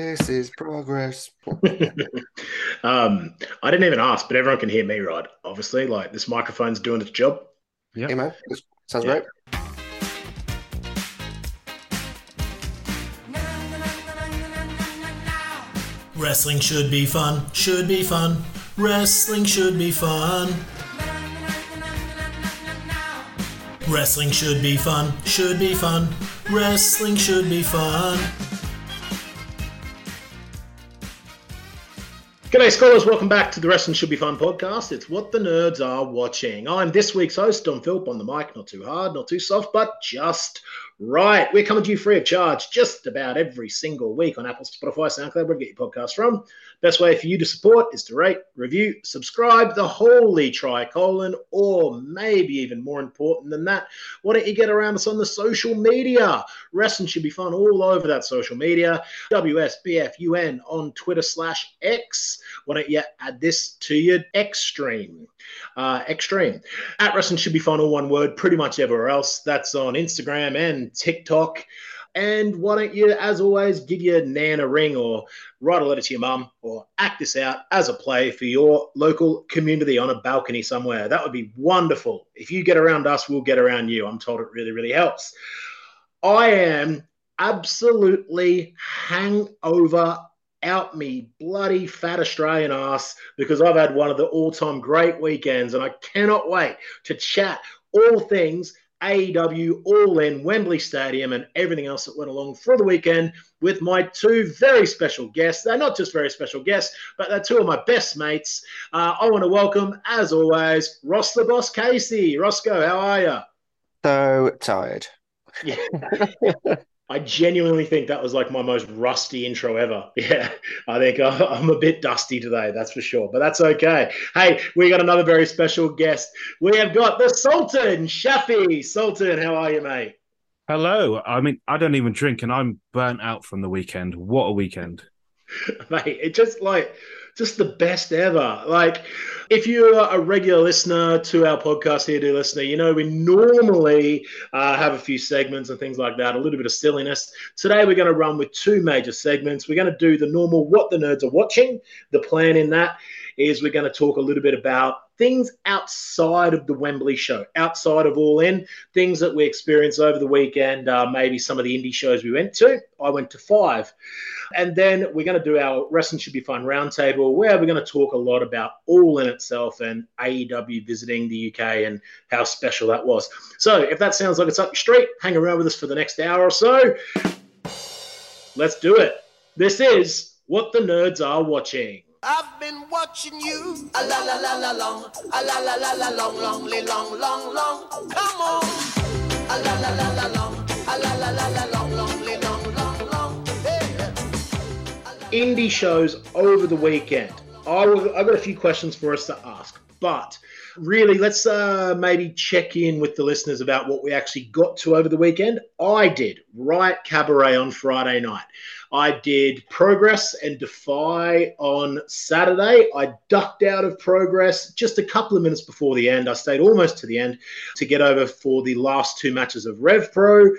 This is progress. um, I didn't even ask, but everyone can hear me, right? Obviously, like this microphone's doing its job. Yeah, hey, man. Sounds Yeah. great. Wrestling should be fun, should be fun. Wrestling should be fun. Wrestling should be fun, should be fun. Wrestling should be fun. G'day, scholars. Welcome back to the Wrestling Should Be Fun podcast. It's what the nerds are watching. I'm this week's host, Dom Philp, on the mic. Not too hard, not too soft, but just right. We're coming to you free of charge just about every single week on Apple, Spotify, SoundCloud, wherever you get your podcast from. Best way for you to support is to rate, review, subscribe, the holy tricolon, or maybe even more important than that, why don't you get around us on the social media? Wrestling should be fun all over that social media. WSBFUN on Twitter slash X. Why don't you add this to your Extreme? Uh, extreme. At Wrestling Should Be Fun, all one word, pretty much everywhere else. That's on Instagram and TikTok. And why don't you, as always, give your nan a ring or write a letter to your mum or act this out as a play for your local community on a balcony somewhere. That would be wonderful. If you get around us, we'll get around you. I'm told it really, really helps. I am absolutely hangover out me bloody fat Australian ass because I've had one of the all time great weekends and I cannot wait to chat all things AEW, All In, Wembley Stadium, and everything else that went along for the weekend with my two very special guests. They're not just very special guests, but they're two of my best mates. Uh, I want to welcome, as always, Ross the Boss Casey. Roscoe, how are you? So tired. Yeah. I genuinely think that was like my most rusty intro ever. Yeah, I think I- I'm a bit dusty today, that's for sure, but that's okay. Hey, we got another very special guest. We have got the Sultan, Shafi. Sultan, how are you, mate? Hello. I mean, I don't even drink, and I'm burnt out from the weekend. What a weekend! mate, it just like just the best ever. Like, if you're a regular listener to our podcast here, dear listener, you know we normally uh, have a few segments and things like that, a little bit of silliness. Today we're going to run with two major segments. We're going to do the normal what the nerds are watching. The plan in that is we're going to talk a little bit about things outside of the Wembley show, outside of All In, things that we experienced over the weekend, uh, maybe some of the indie shows we went to. I went to five. And then we're going to do our Wrestling Should Be Fun roundtable, where we're going to talk a lot about All In itself and AEW visiting the UK and how special that was. So if that sounds like it's up your street, hang around with us for the next hour or so. Let's do it. This is What the Nerds Are Watching. I've been watching you. A la la la la long. A la la la la long, long, long, long, long. Come on. A la la la la long. A la la la la long, long, long, long, long. Hey. indie shows over the weekend. I will, I've got a few questions for us to ask, but really, let's uh, maybe check in with the listeners about what we actually got to over the weekend. I did Riot Cabaret on Friday night. I did Progress and Defy on Saturday. I ducked out of Progress just a couple of minutes before the end. I stayed almost to the end to get over for the last two matches of Rev Pro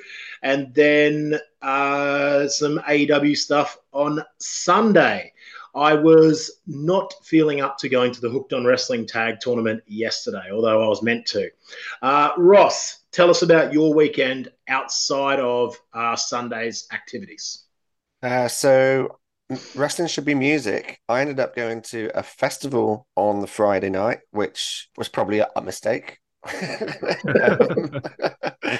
and then uh, some AEW stuff on Sunday. I was not feeling up to going to the Hooked on Wrestling Tag tournament yesterday, although I was meant to. Uh, Ross, tell us about your weekend outside of uh, Sunday's activities. Uh, so, wrestling should be music. I ended up going to a festival on the Friday night, which was probably a, a mistake. Um,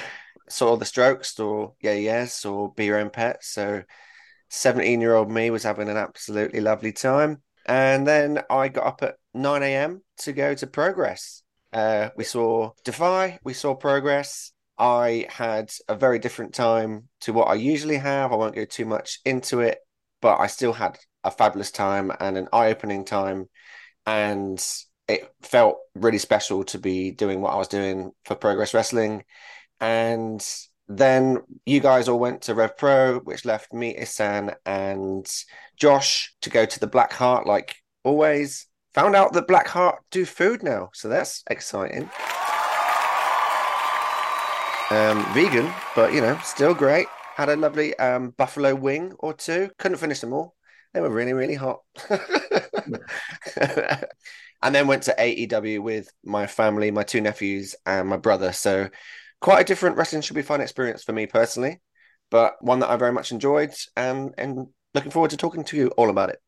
saw the Strokes, or Yeah Yes, or Be Your Own Pet. So, 17 year old me was having an absolutely lovely time. And then I got up at 9 a.m. to go to Progress. Uh, we saw Defy, we saw Progress. I had a very different time to what I usually have. I won't go too much into it, but I still had a fabulous time and an eye opening time. And it felt really special to be doing what I was doing for Progress Wrestling. And then you guys all went to Rev Pro, which left me, Isan, and Josh to go to the Black Heart, like always. Found out that Black Heart do food now, so that's exciting. Um, vegan, but you know, still great. Had a lovely um, buffalo wing or two. Couldn't finish them all. They were really, really hot. and then went to AEW with my family, my two nephews, and my brother. So quite a different wrestling should be fun experience for me personally, but one that I very much enjoyed and and looking forward to talking to you all about it.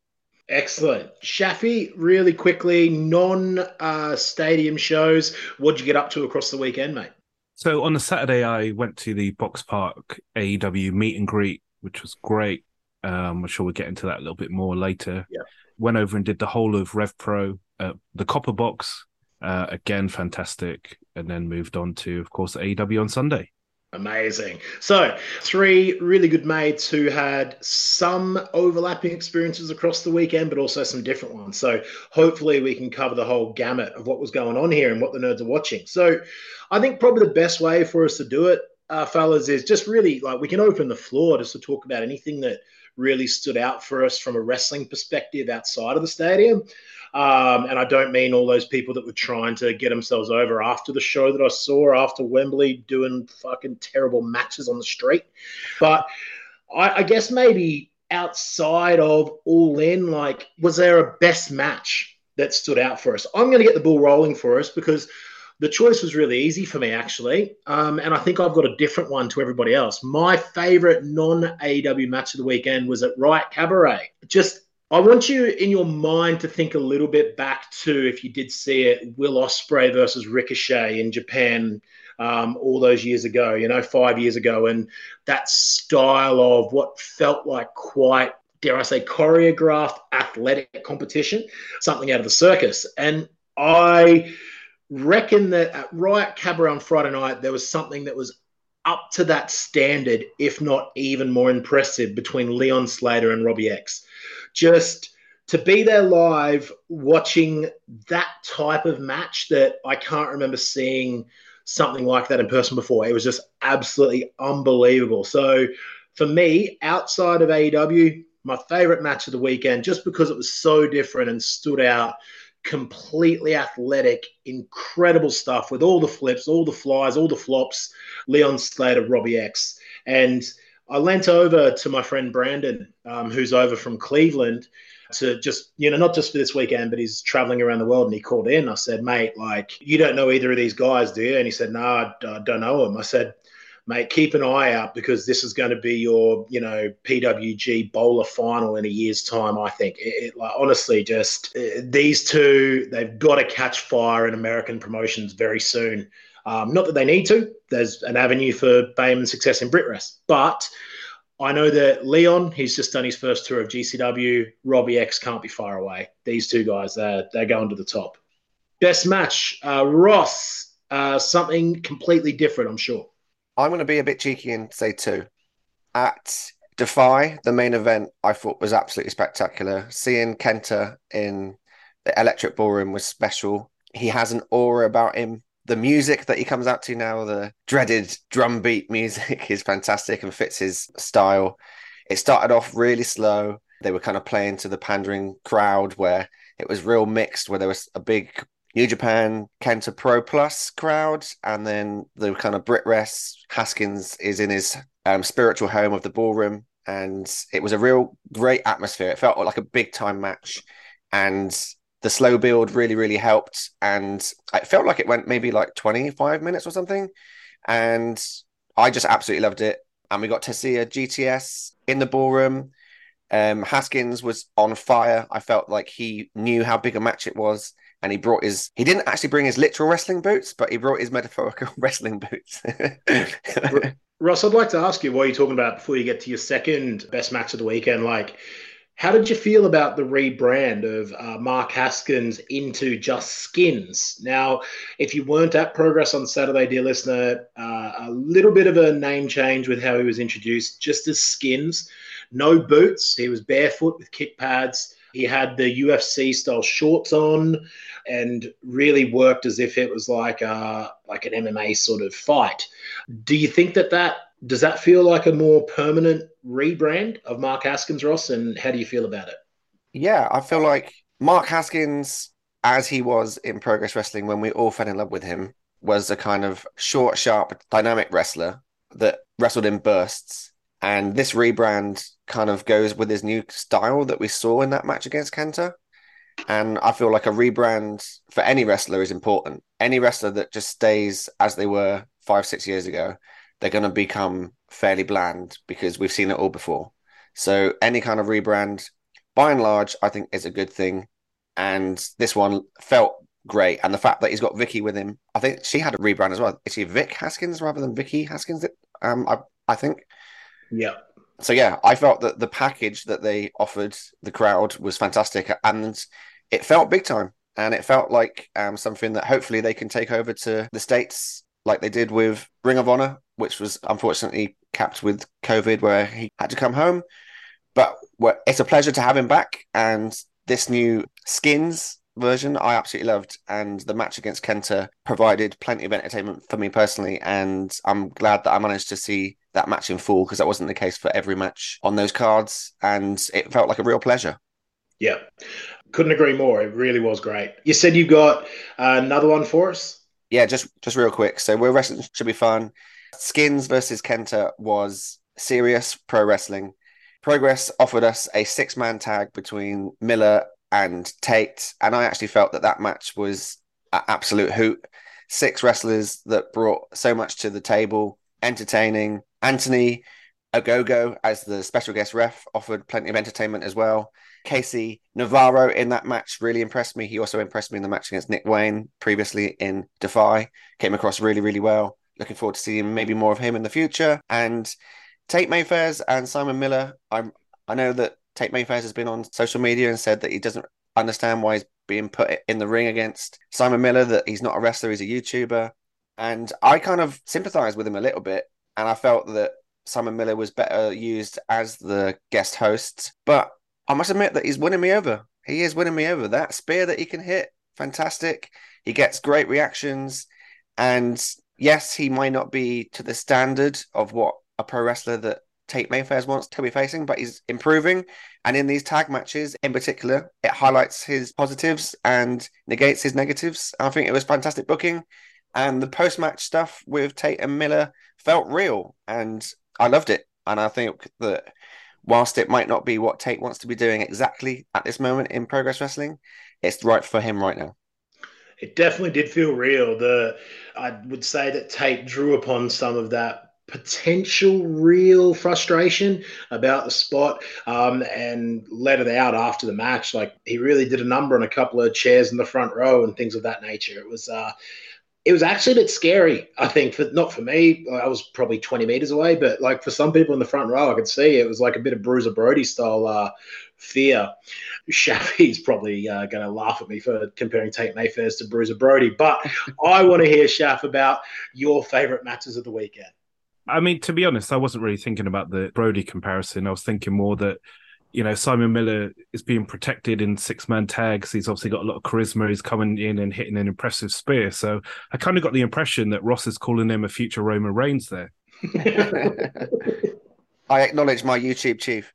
Excellent. Shafi, really quickly, non uh, stadium shows. What'd you get up to across the weekend, mate? So on the Saturday, I went to the Box Park AEW meet and greet, which was great. Um, I'm sure we'll get into that a little bit more later. Yeah. Went over and did the whole of Rev Pro, uh, the Copper Box, uh, again fantastic, and then moved on to, of course, AEW on Sunday. Amazing. So, three really good mates who had some overlapping experiences across the weekend, but also some different ones. So, hopefully, we can cover the whole gamut of what was going on here and what the nerds are watching. So, I think probably the best way for us to do it, uh, fellas, is just really like we can open the floor just to talk about anything that really stood out for us from a wrestling perspective outside of the stadium. Um, and I don't mean all those people that were trying to get themselves over after the show that I saw after Wembley doing fucking terrible matches on the street. But I, I guess maybe outside of All In, like, was there a best match that stood out for us? I'm going to get the ball rolling for us because the choice was really easy for me, actually. Um, and I think I've got a different one to everybody else. My favorite non AEW match of the weekend was at Riot Cabaret. Just I want you in your mind to think a little bit back to if you did see it, Will Ospreay versus Ricochet in Japan um, all those years ago, you know, five years ago, and that style of what felt like quite, dare I say, choreographed athletic competition, something out of the circus. And I reckon that at Riot Cabaret on Friday night, there was something that was up to that standard, if not even more impressive, between Leon Slater and Robbie X just to be there live watching that type of match that I can't remember seeing something like that in person before. It was just absolutely unbelievable. So for me, outside of AEW, my favorite match of the weekend, just because it was so different and stood out, completely athletic, incredible stuff with all the flips, all the flies, all the flops, Leon Slater, Robbie X. And I leant over to my friend Brandon, um, who's over from Cleveland, to just, you know, not just for this weekend, but he's traveling around the world. And he called in. I said, mate, like, you don't know either of these guys, do you? And he said, no, I, I don't know him. I said, mate, keep an eye out because this is going to be your, you know, PWG BOLA final in a year's time. I think it, it like honestly, just uh, these two, they've got to catch fire in American promotions very soon. Um, not that they need to. There's an avenue for fame and success in BritWres, but I know that Leon, he's just done his first tour of GCW. Robbie X can't be far away. These two guys, they're, they're going to the top. Best match, uh, Ross, uh, something completely different, I'm sure. I'm going to be a bit cheeky and say two. At Defy, the main event, I thought was absolutely spectacular. Seeing Kenta in the Electric Ballroom was special. He has an aura about him the music that he comes out to now, the dreaded drum beat music, is fantastic and fits his style. It started off really slow. They were kind of playing to the pandering crowd where it was real mixed, where there was a big New Japan Kenta Pro Plus crowd, and then the kind of BritWres. Haskins is in his um, spiritual home of the ballroom, and it was a real great atmosphere. It felt like a big time match, and the slow build really, really helped. And it felt like it went maybe like 25 minutes or something. And I just absolutely loved it. And we got to see a GTS in the ballroom. Um, Haskins was on fire. I felt like he knew how big a match it was. And he brought his, he didn't actually bring his literal wrestling boots, but he brought his metaphorical wrestling boots. Ross, I'd like to ask you what you're talking about before you get to your second best match of the weekend. Like, how did you feel about the rebrand of uh, Mark Haskins into just Skins? Now, if you weren't at Progress on Saturday, dear listener, uh, a little bit of a name change with how he was introduced, just as Skins. No boots. He was barefoot with kick pads. He had the UFC style shorts on and really worked as if it was like a, like an MMA sort of fight. Do you think that that does that feel like a more permanent rebrand of Mark Haskins, Ross? And how do you feel about it? Yeah, I feel like Mark Haskins, as he was in Progress Wrestling when we all fell in love with him, was a kind of short, sharp, dynamic wrestler that wrestled in bursts. And this rebrand kind of goes with his new style that we saw in that match against Kenta. And I feel like a rebrand for any wrestler is important. Any wrestler that just stays as they were five, six years ago, they're going to become fairly bland because we've seen it all before. So any kind of rebrand, by and large, I think is a good thing. And this one felt great. And the fact that he's got Vicky with him, I think she had a rebrand as well. Is she Vic Haskins rather than Vicky Haskins? Um, I, I think. Yeah. So yeah, I felt that the package that they offered the crowd was fantastic, and it felt big time, and it felt like um, something that hopefully they can take over to the states like they did with Ring of Honor, which was unfortunately capped with COVID, where he had to come home. But well, it's a pleasure to have him back, and this new skins version I absolutely loved, and the match against Kenta provided plenty of entertainment for me personally, and I'm glad that I managed to see that match in full because that wasn't the case for every match on those cards, and it felt like a real pleasure. Yeah, couldn't agree more. It really was great. You said you got uh, another one for us. Yeah, just just real quick. So we're wrestling should be fun. Skins versus Kenta was serious pro wrestling. Progress offered us a six man tag between Miller and Tate, and I actually felt that that match was absolute hoot. Six wrestlers that brought so much to the table, entertaining. Anthony Ogogo as the special guest ref offered plenty of entertainment as well. Casey Navarro in that match really impressed me. He also impressed me in the match against Nick Wayne previously in Defy. Came across really, really well. Looking forward to seeing maybe more of him in the future. And Tate Mayfairs and Simon Miller. I'm I know that Tate Mayfairs has been on social media and said that he doesn't understand why he's being put in the ring against Simon Miller, that he's not a wrestler, he's a YouTuber. And I kind of sympathize with him a little bit. And I felt that Simon Miller was better used as the guest host. But I must admit that he's winning me over. He is winning me over. That spear that he can hit, fantastic. He gets great reactions. And yes, he might not be to the standard of what a pro wrestler that Tate Mayfairs wants to be facing, but he's improving. And in these tag matches in particular, it highlights his positives and negates his negatives. I think it was fantastic booking. And the post match stuff with Tate and Miller felt real. And I loved it. And I think that whilst it might not be what Tate wants to be doing exactly at this moment in Progress Wrestling, it's right for him right now. It definitely did feel real. The I would say that Tate drew upon some of that potential real frustration about the spot um, and let it out after the match. Like he really did a number on a couple of chairs in the front row and things of that nature. It was uh, it was actually a bit scary. I think for not for me, I was probably twenty meters away, but like for some people in the front row, I could see it was like a bit of Bruiser Brody style uh, fear. Shafi's probably uh, going to laugh at me for comparing Tate Mayfairs to Bruiser Brody, but I want to hear Shaf about your favorite matches of the weekend. I mean, to be honest, I wasn't really thinking about the Brody comparison. I was thinking more that, you know, Simon Miller is being protected in six man tags. He's obviously got a lot of charisma. He's coming in and hitting an impressive spear. So I kind of got the impression that Ross is calling him a future Roman Reigns there. I acknowledge my YouTube chief.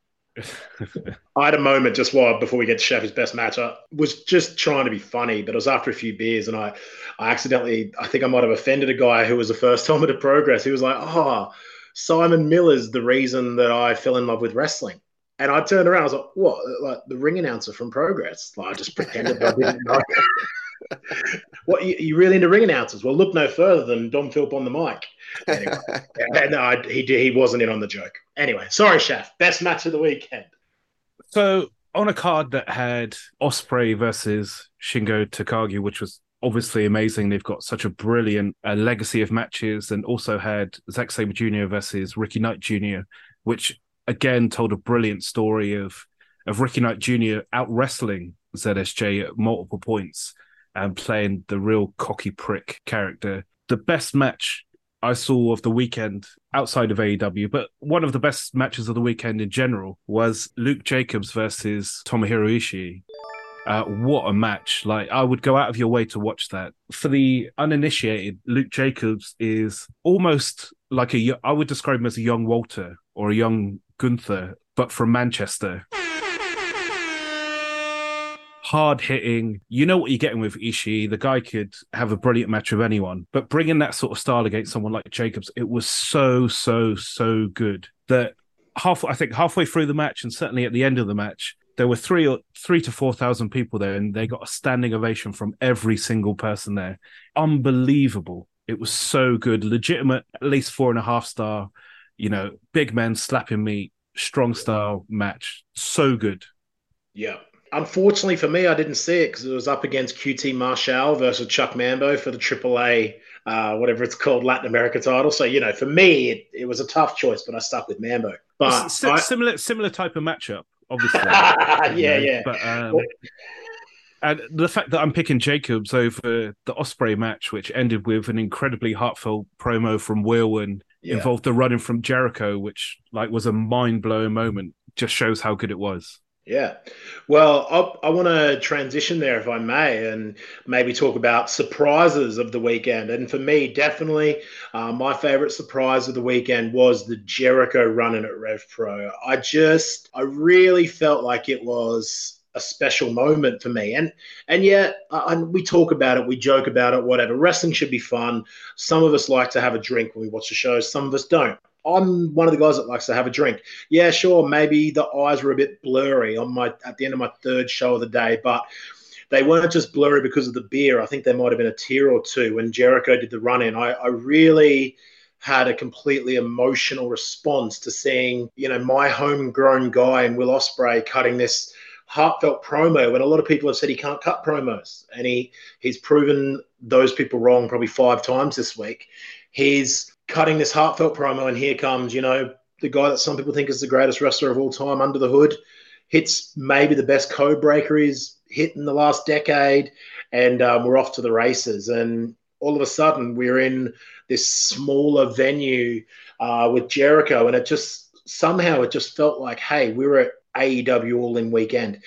I had a moment just while before we get to Shafi's best match. I was just trying to be funny, but it was after a few beers, and I, I accidentally, I think I might have offended a guy who was a first timer to progress. He was like, "Oh, Simon Miller's the reason that I fell in love with wrestling." And I turned around, I was like, "What? Like the ring announcer from Progress?" Like I just pretended I didn't know. what you, you really into ring announcers? Well, look no further than Dom Philp on the mic. Anyway, and I, he he wasn't in on the joke. Anyway, sorry, Shaf. Best match of the weekend. So on a card that had Ospreay versus Shingo Takagi, which was obviously amazing. They've got such a brilliant uh, legacy of matches, and also had Zack Sabre Jr. versus Ricky Knight Jr., which again told a brilliant story of of Ricky Knight Jr. out wrestling ZSJ at multiple points and playing the real cocky prick character. The best match I saw of the weekend outside of AEW, but one of the best matches of the weekend in general was Luke Jacobs versus Tomohiro Ishii. Uh, what a match! Like I would go out of your way to watch that. For the uninitiated, Luke Jacobs is almost like a. I would describe him as a young Walter or a young Gunther, but from Manchester hard hitting. You know what you're getting with Ishii. The guy could have a brilliant match with anyone, but bringing that sort of style against someone like Jacobs, it was so, so, so good that half I think halfway through the match and certainly at the end of the match, there were three or three to four thousand people there, and they got a standing ovation from every single person there. Unbelievable! It was so good, legitimate, at least four and a half star. You know, big men slapping meat, strong style match. So good. Yeah. Unfortunately for me, I didn't see it because it was up against QT Marshall versus Chuck Mambo for the AAA, uh, whatever it's called, Latin America title. So, you know, for me, it, it was a tough choice, but I stuck with Mambo. But S- I- similar, similar type of matchup, obviously. yeah, you know, yeah. But um, and the fact that I'm picking Jacobs over the Ospreay match, which ended with an incredibly heartfelt promo from Will and Yeah. involved the running from Jericho, which like was a mind blowing moment, just shows how good it was. Yeah. Well, I, I want to transition there, if I may, and maybe talk about surprises of the weekend. And for me, definitely, uh, my favorite surprise of the weekend was the Jericho running at Rev Pro. I just, I really felt like it was a special moment for me. And and yet, and we talk about it, we joke about it, whatever. Wrestling should be fun. Some of us like to have a drink when we watch the show. Some of us don't. I'm one of the guys that likes to have a drink yeah, sure, maybe the eyes were a bit blurry on my at the end of my third show of the day, but they weren't just blurry because of the beer. I think there might have been a tear or two when Jericho did the run in. I, I really had a completely emotional response to seeing, you know, my homegrown guy and Will Ospreay cutting this heartfelt promo when a lot of people have said he can't cut promos. And he he's proven those people wrong probably five times this week. He's cutting this heartfelt promo, and here comes, you know, the guy that some people think is the greatest wrestler of all time under the hood. Hits maybe the best code breaker he's hit in the last decade, and um, we're off to the races. And all of a sudden, we're in this smaller venue uh, with Jericho, and it just somehow it just felt like, hey, we were at AEW All In Weekend.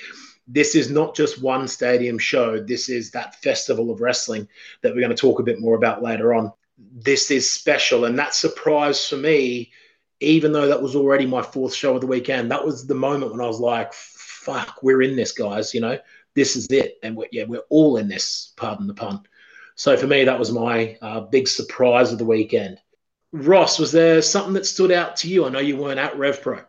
This is not just one stadium show. This is that festival of wrestling that we're going to talk a bit more about later on. This is special, and that surprise for me even though that was already my fourth show of the weekend, that was the moment when I was like, fuck, we're in this, guys. You know, this is it. And we're, yeah, we're all in this, pardon the pun. So for me, that was my uh, big surprise of the weekend. Ross, was there something that stood out to you? I know you weren't at RevPro.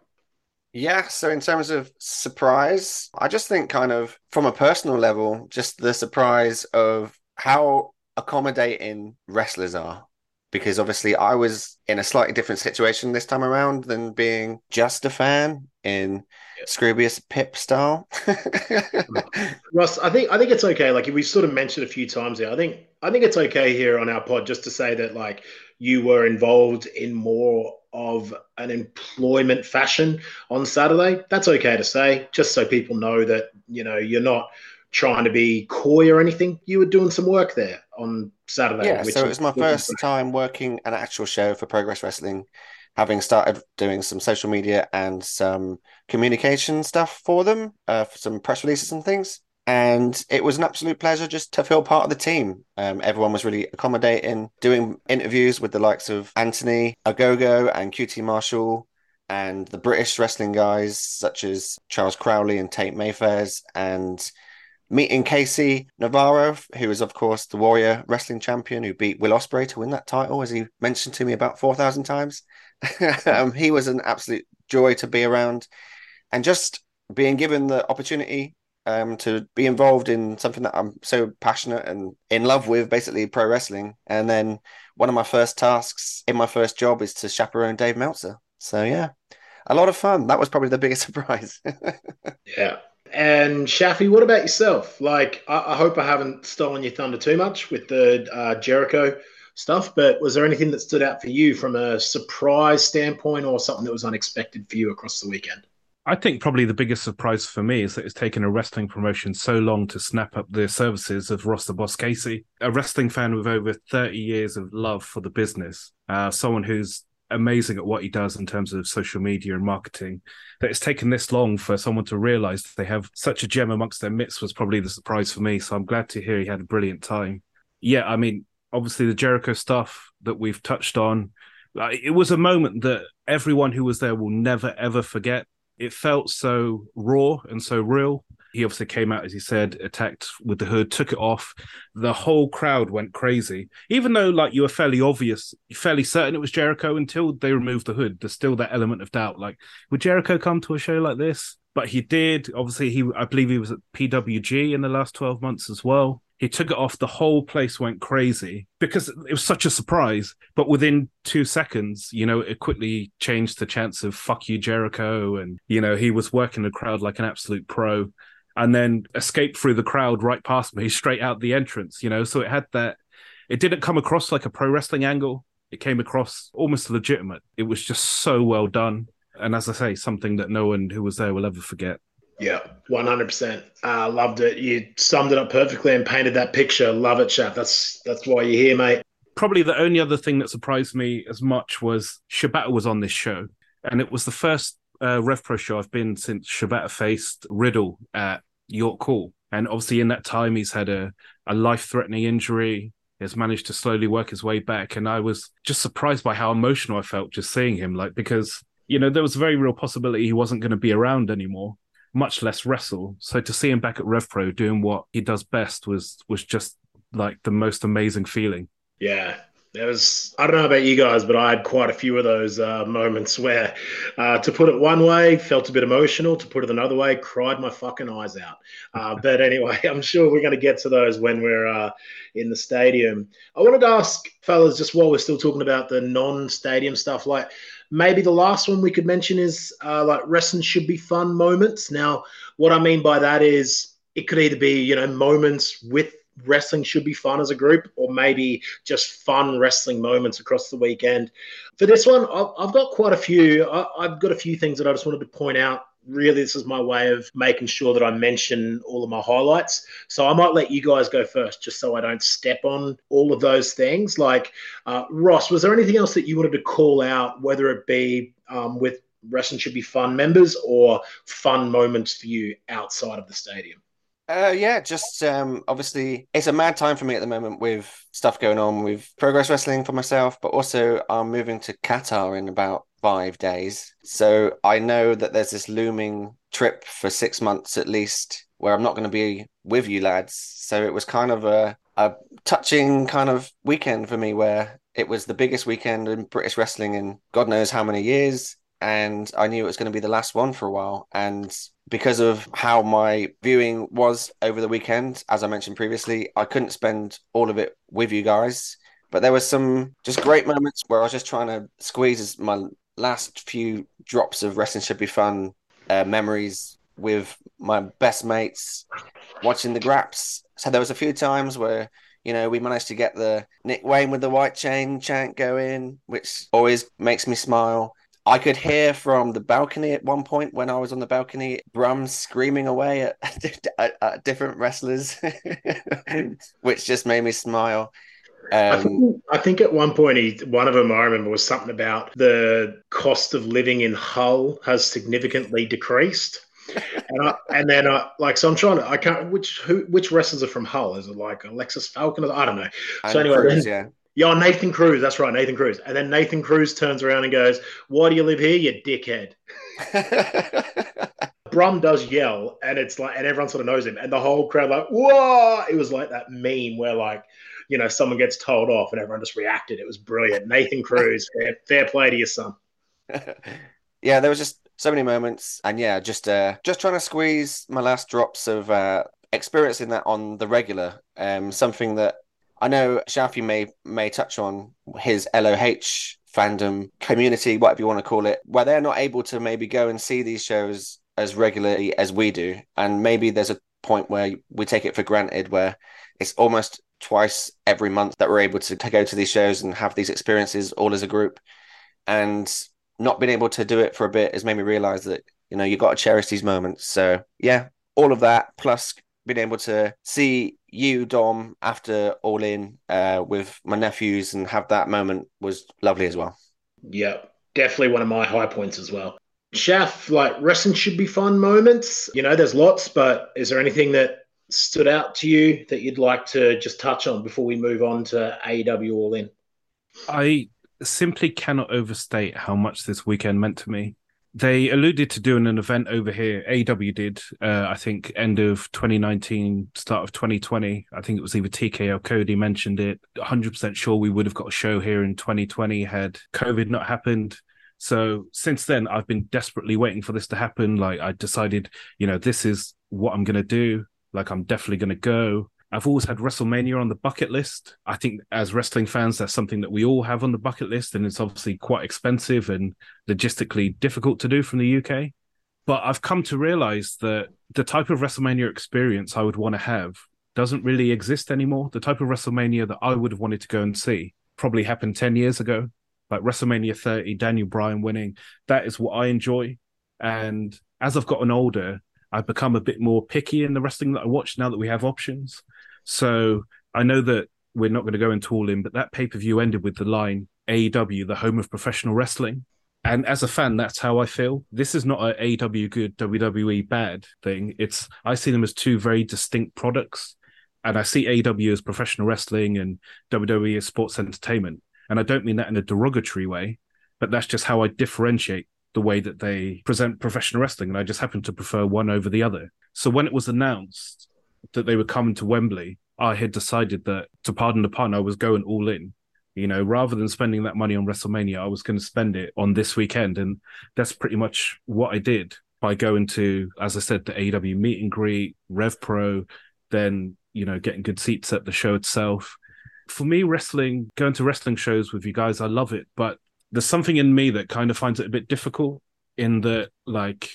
Yeah, so in terms of surprise, I just think kind of from a personal level, just the surprise of how accommodating wrestlers are. Because obviously I was in a slightly different situation this time around than being just a fan in Scroobius Pip style. Russ, I think I think it's okay. Like we sort of mentioned a few times here. I think I think it's okay here on our pod just to say that like you were involved in more of an employment fashion on Saturday. That's okay to say, just so people know that you know you're not trying to be coy or anything. You were doing some work there on Saturday. yeah, so it was my first time working an actual show for Progress Wrestling, having started doing some social media and some communication stuff for them, uh, for some press releases and things. And it was an absolute pleasure just to feel part of the team. Um, everyone was really accommodating, doing interviews with the likes of Anthony Ogogo and QT Marshall and the British wrestling guys such as Charles Crowley and Tate Mayfairs and meeting Casey Navarro, who is of course the Warrior Wrestling Champion who beat Will Ospreay to win that title, as he mentioned to me about four thousand times. um, he was an absolute joy to be around, and just being given the opportunity um, to be involved in something that I'm so passionate and in love with, basically pro wrestling. And then one of my first tasks in my first job is to chaperone Dave Meltzer. So yeah, a lot of fun. That was probably the biggest surprise. Yeah. And Shafi, what about yourself? Like, I, I hope I haven't stolen your thunder too much with the uh, Jericho stuff, but was there anything that stood out for you from a surprise standpoint or something that was unexpected for you across the weekend? I think probably the biggest surprise for me is that it's taken a wrestling promotion so long to snap up the services of Ross the Boss Casey, a wrestling fan with over 30 years of love for the business, uh, someone who's amazing at what he does in terms of social media and marketing. That it's taken this long for someone to realize they have such a gem amongst their midst was probably the surprise for me. So I'm glad to hear he had a brilliant time. Yeah, I mean, obviously the Jericho stuff that we've touched on, it was a moment that everyone who was there will never ever forget it felt so raw and so real He obviously came out, as he said, attacked with the hood, took it off. The whole crowd went crazy. Even though, like, you were fairly obvious, fairly certain it was Jericho until they removed the hood. There's still that element of doubt. Like, would Jericho come to a show like this? But he did. Obviously, he I believe he was at PWG in the last 12 months as well. He took it off. The whole place went crazy because it was such a surprise. But within two seconds, you know, it quickly changed the chance of fuck you, Jericho. And, you know, he was working the crowd like an absolute pro and then escaped through the crowd right past me, straight out the entrance, you know. So it had that, it didn't come across like a pro wrestling angle. It came across almost legitimate. It was just so well done. And as I say, something that no one who was there will ever forget. Yeah, one hundred percent. Uh, loved it. You summed it up perfectly and painted that picture. Love it, chap. That's that's why you're here, mate. Probably the only other thing that surprised me as much was Shibata was on this show, and it was the first uh, RevPro show I've been since Shibata faced Riddle at York Hall, and obviously in that time he's had a a life threatening injury. Has managed to slowly work his way back, and I was just surprised by how emotional I felt just seeing him. Like because you know there was a very real possibility he wasn't going to be around anymore much less wrestle. So to see him back at RevPro doing what he does best was was just like the most amazing feeling. Yeah. There was, I don't know about you guys, but I had quite a few of those uh, moments where, uh, to put it one way, felt a bit emotional. To put it another way, cried my fucking eyes out. Uh, but anyway, I'm sure we're going to get to those when we're uh, in the stadium. I wanted to ask, fellas, just while we're still talking about the non stadium stuff, like maybe the last one we could mention is uh, like wrestling should be fun moments. Now, what I mean by that is it could either be you know moments with wrestling should be fun as a group, or maybe just fun wrestling moments across the weekend. For this one, I've got quite a few. I've got a few things that I just wanted to point out really this is my way of making sure that I mention all of my highlights. So I might let you guys go first, just so I don't step on all of those things. Like uh, Ross, was there anything else that you wanted to call out, whether it be um, with wrestling should be fun members or fun moments for you outside of the stadium? Uh, yeah, just um, obviously it's a mad time for me at the moment with stuff going on with progress wrestling for myself, but also I'm moving to Qatar in about five days. So I know that there's this looming trip for six months at least where I'm not going to be with you lads. So it was kind of a, a touching kind of weekend for me where it was the biggest weekend in British wrestling in God knows how many years. And I knew it was going to be the last one for a while. And because of how my viewing was over the weekend, as I mentioned previously, I couldn't spend all of it with you guys. But there were some just great moments where I was just trying to squeeze my last few drops of wrestling should be fun uh, memories with my best mates watching the graps. So there was a few times where you know we managed to get the Nick Wayne with the white chain chant going, which always makes me smile. I could hear from the balcony at one point when I was on the balcony, Brum screaming away at, at, at different wrestlers, which just made me smile. Um, I, think, I, think, at one point, he, one of them I remember was something about the cost of living in Hull has significantly decreased. and, I, and then, I, like, so I'm trying to, I can't, which who, which wrestlers are from Hull? Is it like Alexis Falcon? I don't know. So, anyway, Cruz, then, yeah. Yeah, Nathan Cruz. That's right, Nathan Cruz. And then Nathan Cruz turns around and goes, Why do you live here, you dickhead? Brum does yell, and it's like, and everyone sort of knows him, and the whole crowd like, whoa! It was like that meme where like you know, someone gets told off and everyone just reacted. It was brilliant. Nathan Cruz, fair, fair play to your son. yeah, there was just so many moments, and yeah, just uh, just trying to squeeze my last drops of uh, experiencing that on the regular. Um, something that I know Shafi may may touch on his LOH fandom community, whatever you want to call it, where they're not able to maybe go and see these shows as regularly as we do, and maybe there's a point where we take it for granted, where it's almost twice every month that we're able to, to go to these shows and have these experiences all as a group. And not being able to do it for a bit has made me realize that, you know, you got to cherish these moments. So, yeah, all of that, plus being able to see you, Dom, after All In uh, with my nephews and have that moment was lovely as well. Yeah, definitely one of my high points as well. Shaf, like wrestling should be fun moments. You know, there's lots, but is there anything that stood out to you that you'd like to just touch on before we move on to AEW All In? I simply cannot overstate how much this weekend meant to me. They alluded to doing an event over here. AEW did, uh, I think, end of 2019, start of 2020. I think it was either TK or Cody mentioned it. 100% sure we would have got a show here in 2020 had COVID not happened. So since then, I've been desperately waiting for this to happen. Like I decided, you know, this is what I'm going to do. Like I'm definitely going to go. I've always had WrestleMania on the bucket list. I think as wrestling fans, that's something that we all have on the bucket list, and it's obviously quite expensive and logistically difficult to do from the UK. But I've come to realize that the type of WrestleMania experience I would want to have doesn't really exist anymore. The type of WrestleMania that I would have wanted to go and see probably happened 10 years ago, like WrestleMania 30, Daniel Bryan winning. That is what I enjoy. And as I've gotten older, I've become a bit more picky in the wrestling that I watch now that we have options. So I know that we're not going to go into all in, but that pay per view ended with the line AEW, the home of professional wrestling. And as a fan, that's how I feel. This is not a AEW good, WWE bad thing. It's I see them as two very distinct products, and I see AEW as professional wrestling and WWE as sports entertainment. And I don't mean that in a derogatory way, but that's just how I differentiate the way that they present professional wrestling. And I just happen to prefer one over the other. So when it was announced that they were coming to Wembley, I had decided that, to pardon the pun, I was going all in. You know, rather than spending that money on WrestleMania, I was going to spend it on this weekend. And that's pretty much what I did by going to, as I said, the AEW meet and greet, Rev Pro, then, you know, getting good seats at the show itself. For me, wrestling, going to wrestling shows with you guys, I love it. But there's something in me that kind of finds it a bit difficult in that, like,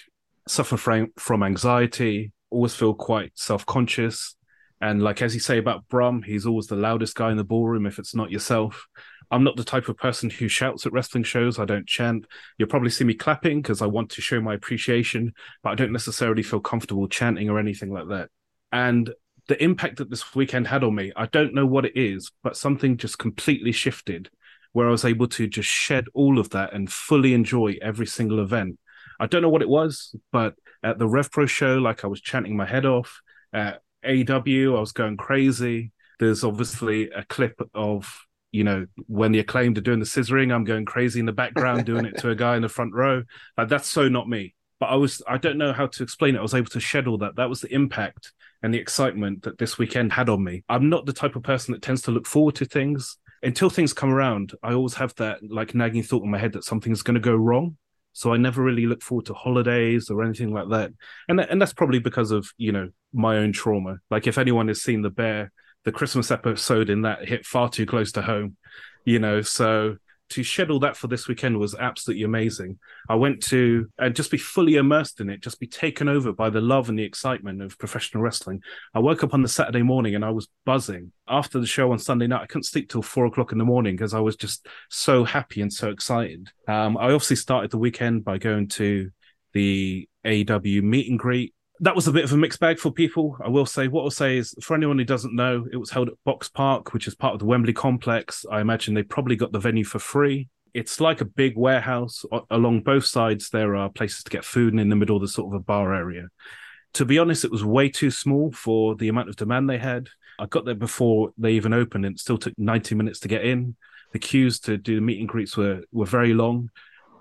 suffer from, from anxiety, always feel quite self conscious. And like as you say about Brum, he's always the loudest guy in the ballroom if it's not yourself. I'm not the type of person who shouts at wrestling shows. I don't chant. You'll probably see me clapping because I want to show my appreciation, but I don't necessarily feel comfortable chanting or anything like that. And the impact that this weekend had on me, I don't know what it is, but something just completely shifted where I was able to just shed all of that and fully enjoy every single event. I don't know what it was, but at the RevPro show, like I was chanting my head off. At AEW, I was going crazy. There's obviously a clip of you know when the acclaimed are doing the scissoring, I'm going crazy in the background doing it to a guy in the front row. Like that's so not me. But I was I don't know how to explain it. I was able to shed all that. That was the impact and the excitement that this weekend had on me. I'm not the type of person that tends to look forward to things until things come around. I always have that like nagging thought in my head that something's going to go wrong. So I never really look forward to holidays or anything like that. And and that's probably because of, you know, my own trauma. Like if anyone has seen the bear, the Christmas episode in that hit far too close to home, you know, so to schedule that for this weekend was absolutely amazing. I went to and just be fully immersed in it, just be taken over by the love and the excitement of professional wrestling. I woke up on the Saturday morning and I was buzzing. After the show on Sunday night, I couldn't sleep till four o'clock in the morning because I was just so happy and so excited. Um, I obviously started the weekend by going to the AEW meet and greet that was a bit of a mixed bag for people. I will say, what I'll say is, for anyone who doesn't know, it was held at Box Park, which is part of the Wembley complex. I imagine they probably got the venue for free. It's like a big warehouse. O- along both sides, there are places to get food, and in the middle, there's sort of a bar area. To be honest, it was way too small for the amount of demand they had. I got there before they even opened, and it still took 90 minutes to get in. The queues to do the meet and greets were, were very long.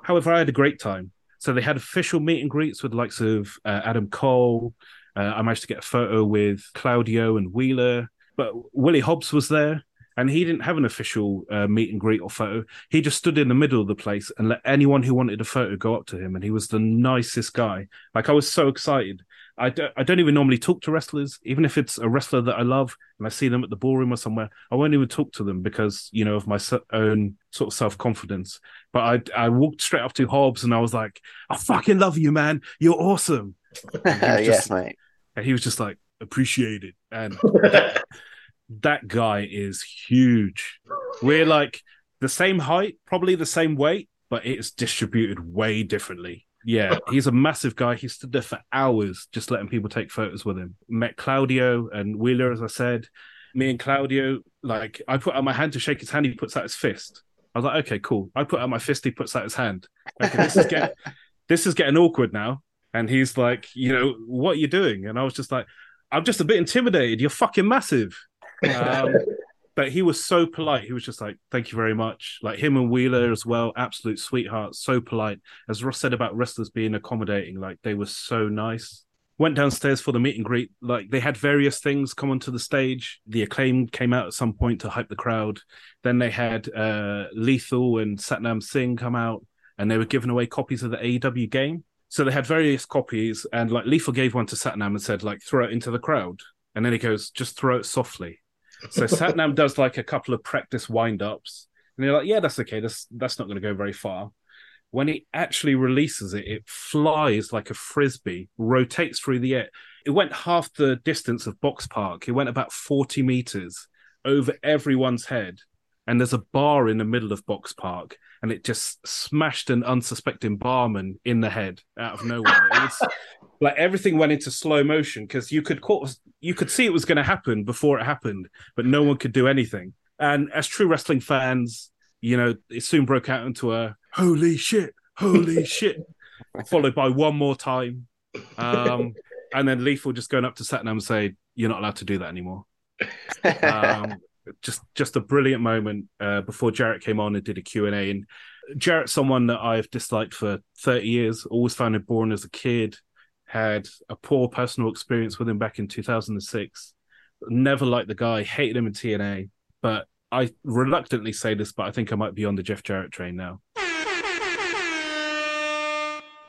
However, I had a great time. So they had official meet and greets with likes of uh, Adam Cole. Uh, I managed to get a photo with Claudio and Wheeler, but Willie Hobbs was there. And he didn't have an official uh, meet and greet or photo. He just stood in the middle of the place and let anyone who wanted a photo go up to him. And he was the nicest guy. Like I was so excited. I don't, I don't even normally talk to wrestlers, even if it's a wrestler that I love and I see them at the ballroom or somewhere. I won't even talk to them because you know of my own sort of self confidence. But I I walked straight up to Hobbs and I was like, I fucking love you, man. You're awesome. yes, mate. And he was just like, appreciate it. And that, that guy is huge. We're like the same height, probably the same weight, but it's distributed way differently. Yeah, he's a massive guy. He stood there for hours just letting people take photos with him. Met Claudio and Wheeler, as I said. Me and Claudio, like, I put out my hand to shake his hand, he puts out his fist. I was like, okay, cool. I put out my fist, he puts out his hand. Okay, this is getting this is getting awkward now. And he's like, you know, what are you doing? And I was just like, I'm just a bit intimidated. You're fucking massive. Um, but he was so polite. He was just like, "Thank you very much." Like him and Wheeler as well, absolute sweethearts. So polite. As Ross said about wrestlers being accommodating, like they were so nice. Went downstairs for the meet and greet. Like they had various things come onto the stage. The acclaim came out at some point to hype the crowd. Then they had uh, Lethal and Satnam Singh come out, and they were giving away copies of the AEW game. So they had various copies, and like Lethal gave one to Satnam and said, like, throw it into the crowd. And then he goes, just throw it softly. So Satnam does like a couple of practice wind ups, and they're like, "Yeah, that's okay. That's that's not going to go very far." When he actually releases it, it flies like a frisbee, rotates through the air. It went half the distance of Boxpark. It went about forty meters over everyone's head, and there's a bar in the middle of Boxpark, and it just smashed an unsuspecting barman in the head out of nowhere. It was like everything went into slow motion because you could call, you could see it was going to happen before it happened, but no one could do anything. And as true wrestling fans, you know, it soon broke out into a holy shit, holy shit, followed by one more time. Um, and then Lethal just going up to Satnam and say, You're not allowed to do that anymore. Um, just just a brilliant moment uh, before Jarrett came on and did a Q&A. And Jarrett's someone that I've disliked for 30 years, always found him boring as a kid, had a poor personal experience with him back in 2006. Never liked the guy, hated him in TNA. But I reluctantly say this, but I think I might be on the Jeff Jarrett train now.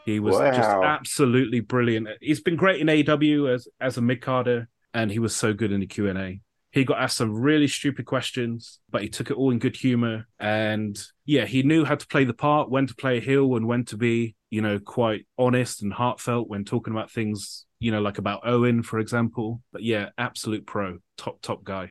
He was just absolutely brilliant. He's been great in AEW as as a mid carder, and he was so good in the Q and A. He got asked some really stupid questions, but he took it all in good humor. And yeah, he knew how to play the part, when to play a heel, and when to be, you know, quite honest and heartfelt when talking about things, you know, like about Owen, for example. But yeah, absolute pro, top top guy.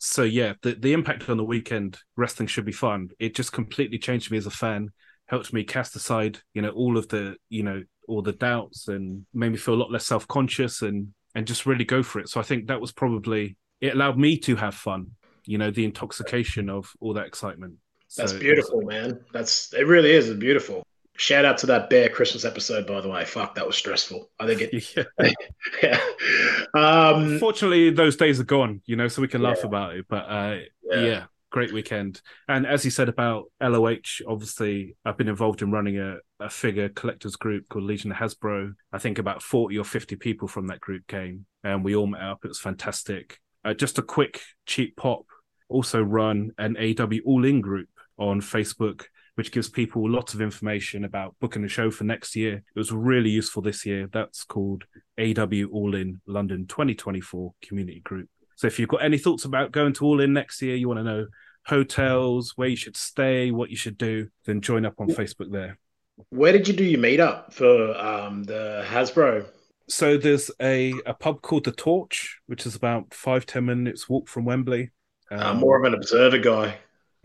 So yeah, the the impact on the weekend wrestling should be fun. It just completely changed me as a fan helped me cast aside, you know, all of the, you know, all the doubts and made me feel a lot less self-conscious and and just really go for it. So I think that was probably it allowed me to have fun, you know, the intoxication of all that excitement. That's So it was- beautiful, man. That's it. Really is beautiful. Shout out to that Bear Christmas episode, by the way. Fuck, that was stressful. I think it. Yeah. Yeah. Um, Fortunately, those days are gone, you know, so we can laugh about it. But uh, Yeah. yeah. great weekend. And as you said about LOH, obviously, I've been involved in running a, a figure collectors group called Legion of Hasbro. I think about 40 or 50 people from that group came and we all met up. It was fantastic. Uh, just a quick, cheap pop. Also, run an AEW All In group on Facebook. Which gives people lots of information about booking a show for next year. It was really useful this year. That's called AEW All In London 2024 Community Group. So if you've got any thoughts about going to All In next year, you want to know hotels, where you should stay, what you should do, then join up on Facebook there. where did you do your meetup for um, the Hasbro? So there's a, a pub called The Torch, which is about five, ten minutes walk from Wembley. I'm Um, more of an observer guy.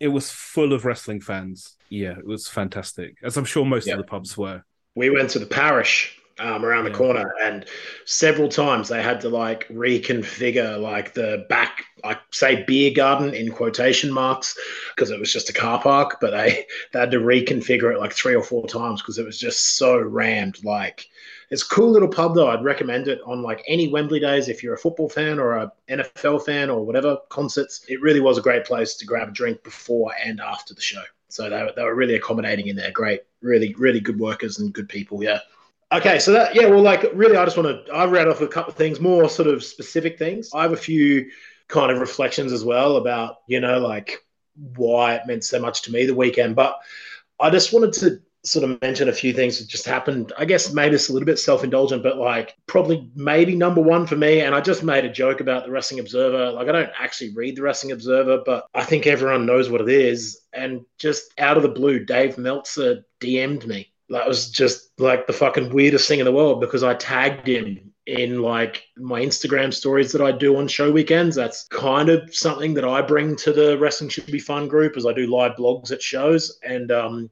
it was full of wrestling fans. Yeah, it was fantastic, as I'm sure most Yeah. of the pubs were. we went to the parish um, around the Yeah. corner. And several times they had to like reconfigure like the back like say beer garden in quotation marks because it was just a car park but they, they had to reconfigure it like three or four times because it was just so rammed. Like it's a cool little pub though. I'd recommend it on like any wembley days if you're a football fan or a nfl fan or whatever concerts. It really was a great place to grab a drink before and after the show. So they, they were really accommodating in there. Great really really good workers and good people yeah Okay, so that yeah, well, like really, I just want to I read off a couple of things, more sort of specific things. I have a few kind of reflections as well about you know like why it meant so much to me the weekend, but I just wanted to sort of mention a few things that just happened. I guess made us a little bit self indulgent, but like probably maybe number one for me. And I just made a joke about the Wrestling Observer. Like I don't actually read the Wrestling Observer, but I think everyone knows what it is. And just out of the blue, Dave Meltzer DM'd me that was just like the fucking weirdest thing in the world because I tagged him in like my Instagram stories that I do on show weekends. That's kind of something that I bring to the Wrestling Should Be Fun group as I do live blogs at shows. And um,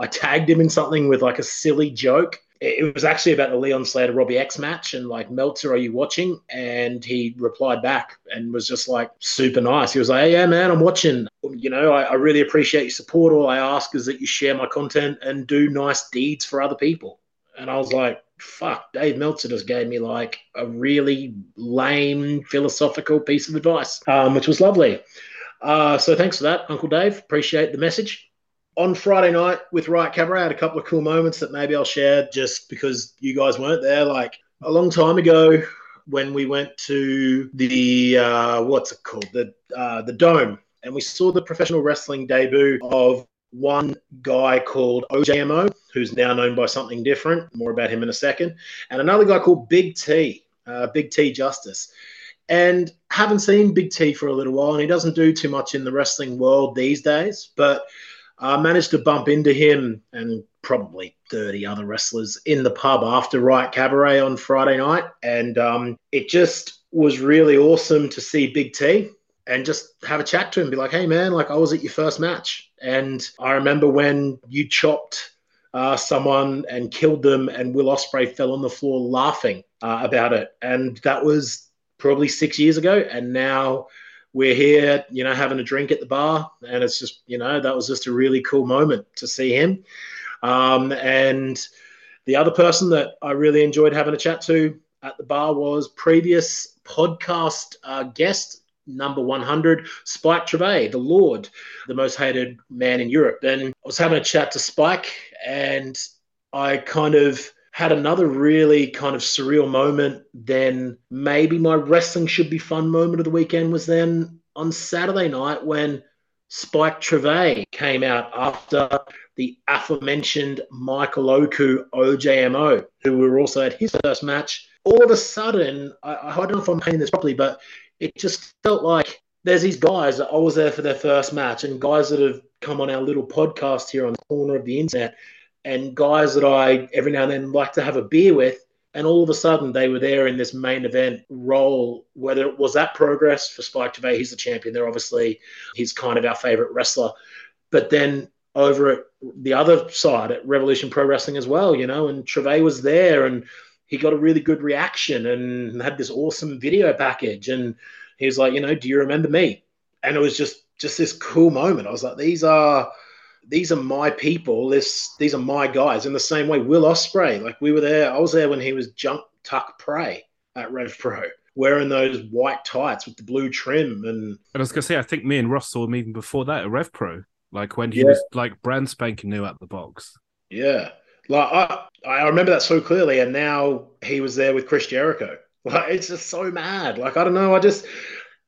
I tagged him in something with like a silly joke. It was actually about the Leon Slater Robbie X match and like Meltzer, are you watching? And he replied back and was just like super nice. He was like, yeah, man, I'm watching. You know, I, I really appreciate your support. All I ask is that you share my content and do nice deeds for other people. And I was like, fuck, Dave Meltzer just gave me like a really lame philosophical piece of advice, um, which was lovely. Uh, so thanks for that, Uncle Dave. Appreciate the message. On Friday night with Riot Cabaret, I had a couple of cool moments that maybe I'll share just because you guys weren't there. Like a long time ago, when we went to the uh, what's it called the uh, the Dome, and we saw the professional wrestling debut of one guy called OJMO, who's now known by something different. More about him in a second, and another guy called Big T, uh, Big T Justice. And haven't seen Big T for a little while, and he doesn't do too much in the wrestling world these days. But I managed to bump into him and probably 30 other wrestlers in the pub after Riot Cabaret on Friday night. And um, it just was really awesome to see Big T and just have a chat to him, be like, hey, man, like I was at your first match. And I remember when you chopped uh, someone and killed them, and Will Ospreay fell on the floor laughing uh, about it. And that was probably six years ago. And now we're here, you know, having a drink at the bar. And it's just, you know, that was just a really cool moment to see him. Um, and the other person that I really enjoyed having a chat to at the bar was previous podcast uh, guest number 100, Spike Trivet, the Lord, the most hated man in Europe. And I was having a chat to Spike, and I kind of had another really kind of surreal moment. Then maybe my wrestling should be fun moment of the weekend was then on Saturday night when Spike Trivet came out after the aforementioned Michael Oku OJMO, who were also at his first match. All of a sudden, I, I don't know if I'm painting this properly, but it just felt like there's these guys that I was there for their first match, and guys that have come on our little podcast here on the corner of the internet, and guys that I every now and then like to have a beer with. And all of a sudden, they were there in this main event role. Whether it was that progress for Spike Trivet, he's the champion. They're obviously he's kind of our favorite wrestler. But then over at the other side at Revolution Pro Wrestling as well, you know, and Trivet was there and he got a really good reaction and had this awesome video package. And he was like, you know, do you remember me? And it was just just this cool moment. I was like, these are these are my people. This these are my guys. In the same way, Will Ospreay, like we were there. I was there when he was jump tuck prey at Rev Pro, wearing those white tights with the blue trim. And, and I was gonna say, I think me and Ross saw him even before that at Rev Pro like when he yeah. was like brand spanking new at the box. Yeah, like I I remember that so clearly, and now he was there with Chris Jericho. Like it's just so mad. Like I don't know, I just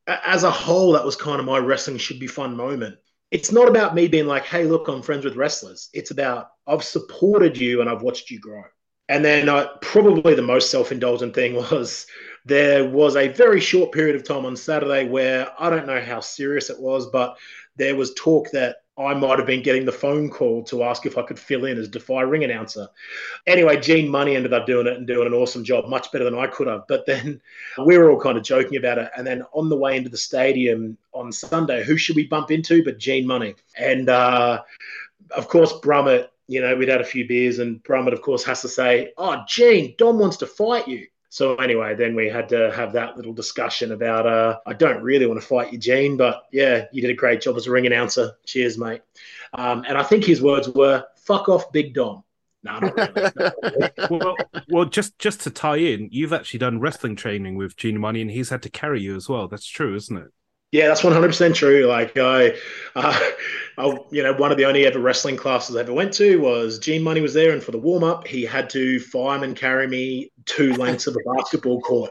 as a whole, that was kind of my wrestling should be fun moment. It's not about me being like, hey, look, I'm friends with wrestlers. It's about I've supported you and I've watched you grow. And then uh, probably the most self indulgent thing was there was a very short period of time on Saturday where I don't know how serious it was, but there was talk that I might have been getting the phone call to ask if I could fill in as Defy ring announcer. Anyway, Gene Munny ended up doing it and doing an awesome job, much better than I could have. But then we were all kind of joking about it. And then on the way into the stadium on Sunday, who should we bump into but Gene Munny? And uh, of course, Brummett, you know, we'd had a few beers, and Brummett, of course, has to say, Oh, Gene, Dom wants to fight you. So anyway, then we had to have that little discussion about uh, I don't really want to fight you, Gene, but yeah, you did a great job as a ring announcer. Cheers, mate. Um, and I think his words were "fuck off, Big Dom." No, not really. well, well, just just to tie in, you've actually done wrestling training with Gene Munny, and he's had to carry you as well. That's true, isn't it? Yeah, that's one hundred percent true. Like I, uh, I, you know, one of the only ever wrestling classes I ever went to was Gene Munny was there, and for the warm up, he had to fireman carry me two lengths of a basketball court.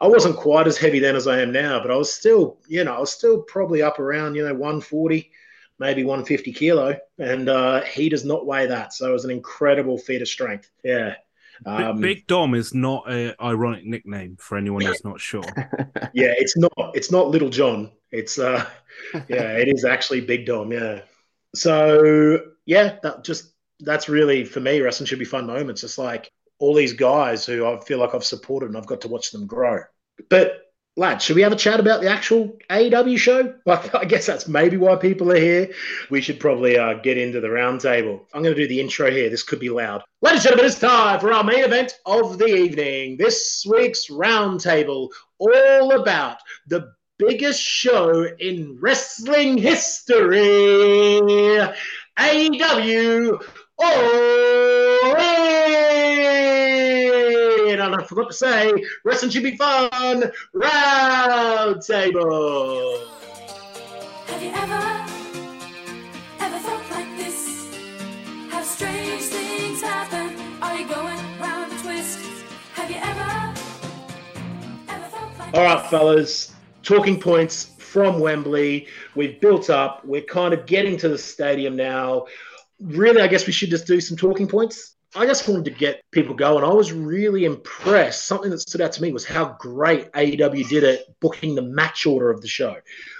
I wasn't quite as heavy then as I am now, but I was still, you know, I was still probably up around, you know, one forty, maybe one fifty kilo, and uh, he does not weigh that, so it was an incredible feat of strength. Yeah. Um, Big Dom is not an ironic nickname for anyone who's not sure. yeah, it's not. It's not Little John. It's uh, yeah, it is actually Big Dom. Yeah. So yeah, that just that's really for me. Wrestling should be fun moments. Just like all these guys who I feel like I've supported and I've got to watch them grow. But lad, should we have a chat about the actual AEW show? Like, I guess that's maybe why people are here. We should probably uh, get into the roundtable. I'm going to do the intro here. This could be loud. Ladies and gentlemen, it's time for our main event of the evening. This week's roundtable, all about the biggest show in wrestling history. AEW All In! I forgot to say, wrestling should be fun. Round table. Have you ever, ever felt like this? Have strange things happen? Are you going round a twist? Have you ever, ever felt like All right, fellas. Talking points from Wembley. We've built up. We're kind of getting to the stadium now. Really, I guess we should just do some talking points. I just wanted to get people going. I was really impressed. Something that stood out to me was how great AEW did at booking the match order of the show.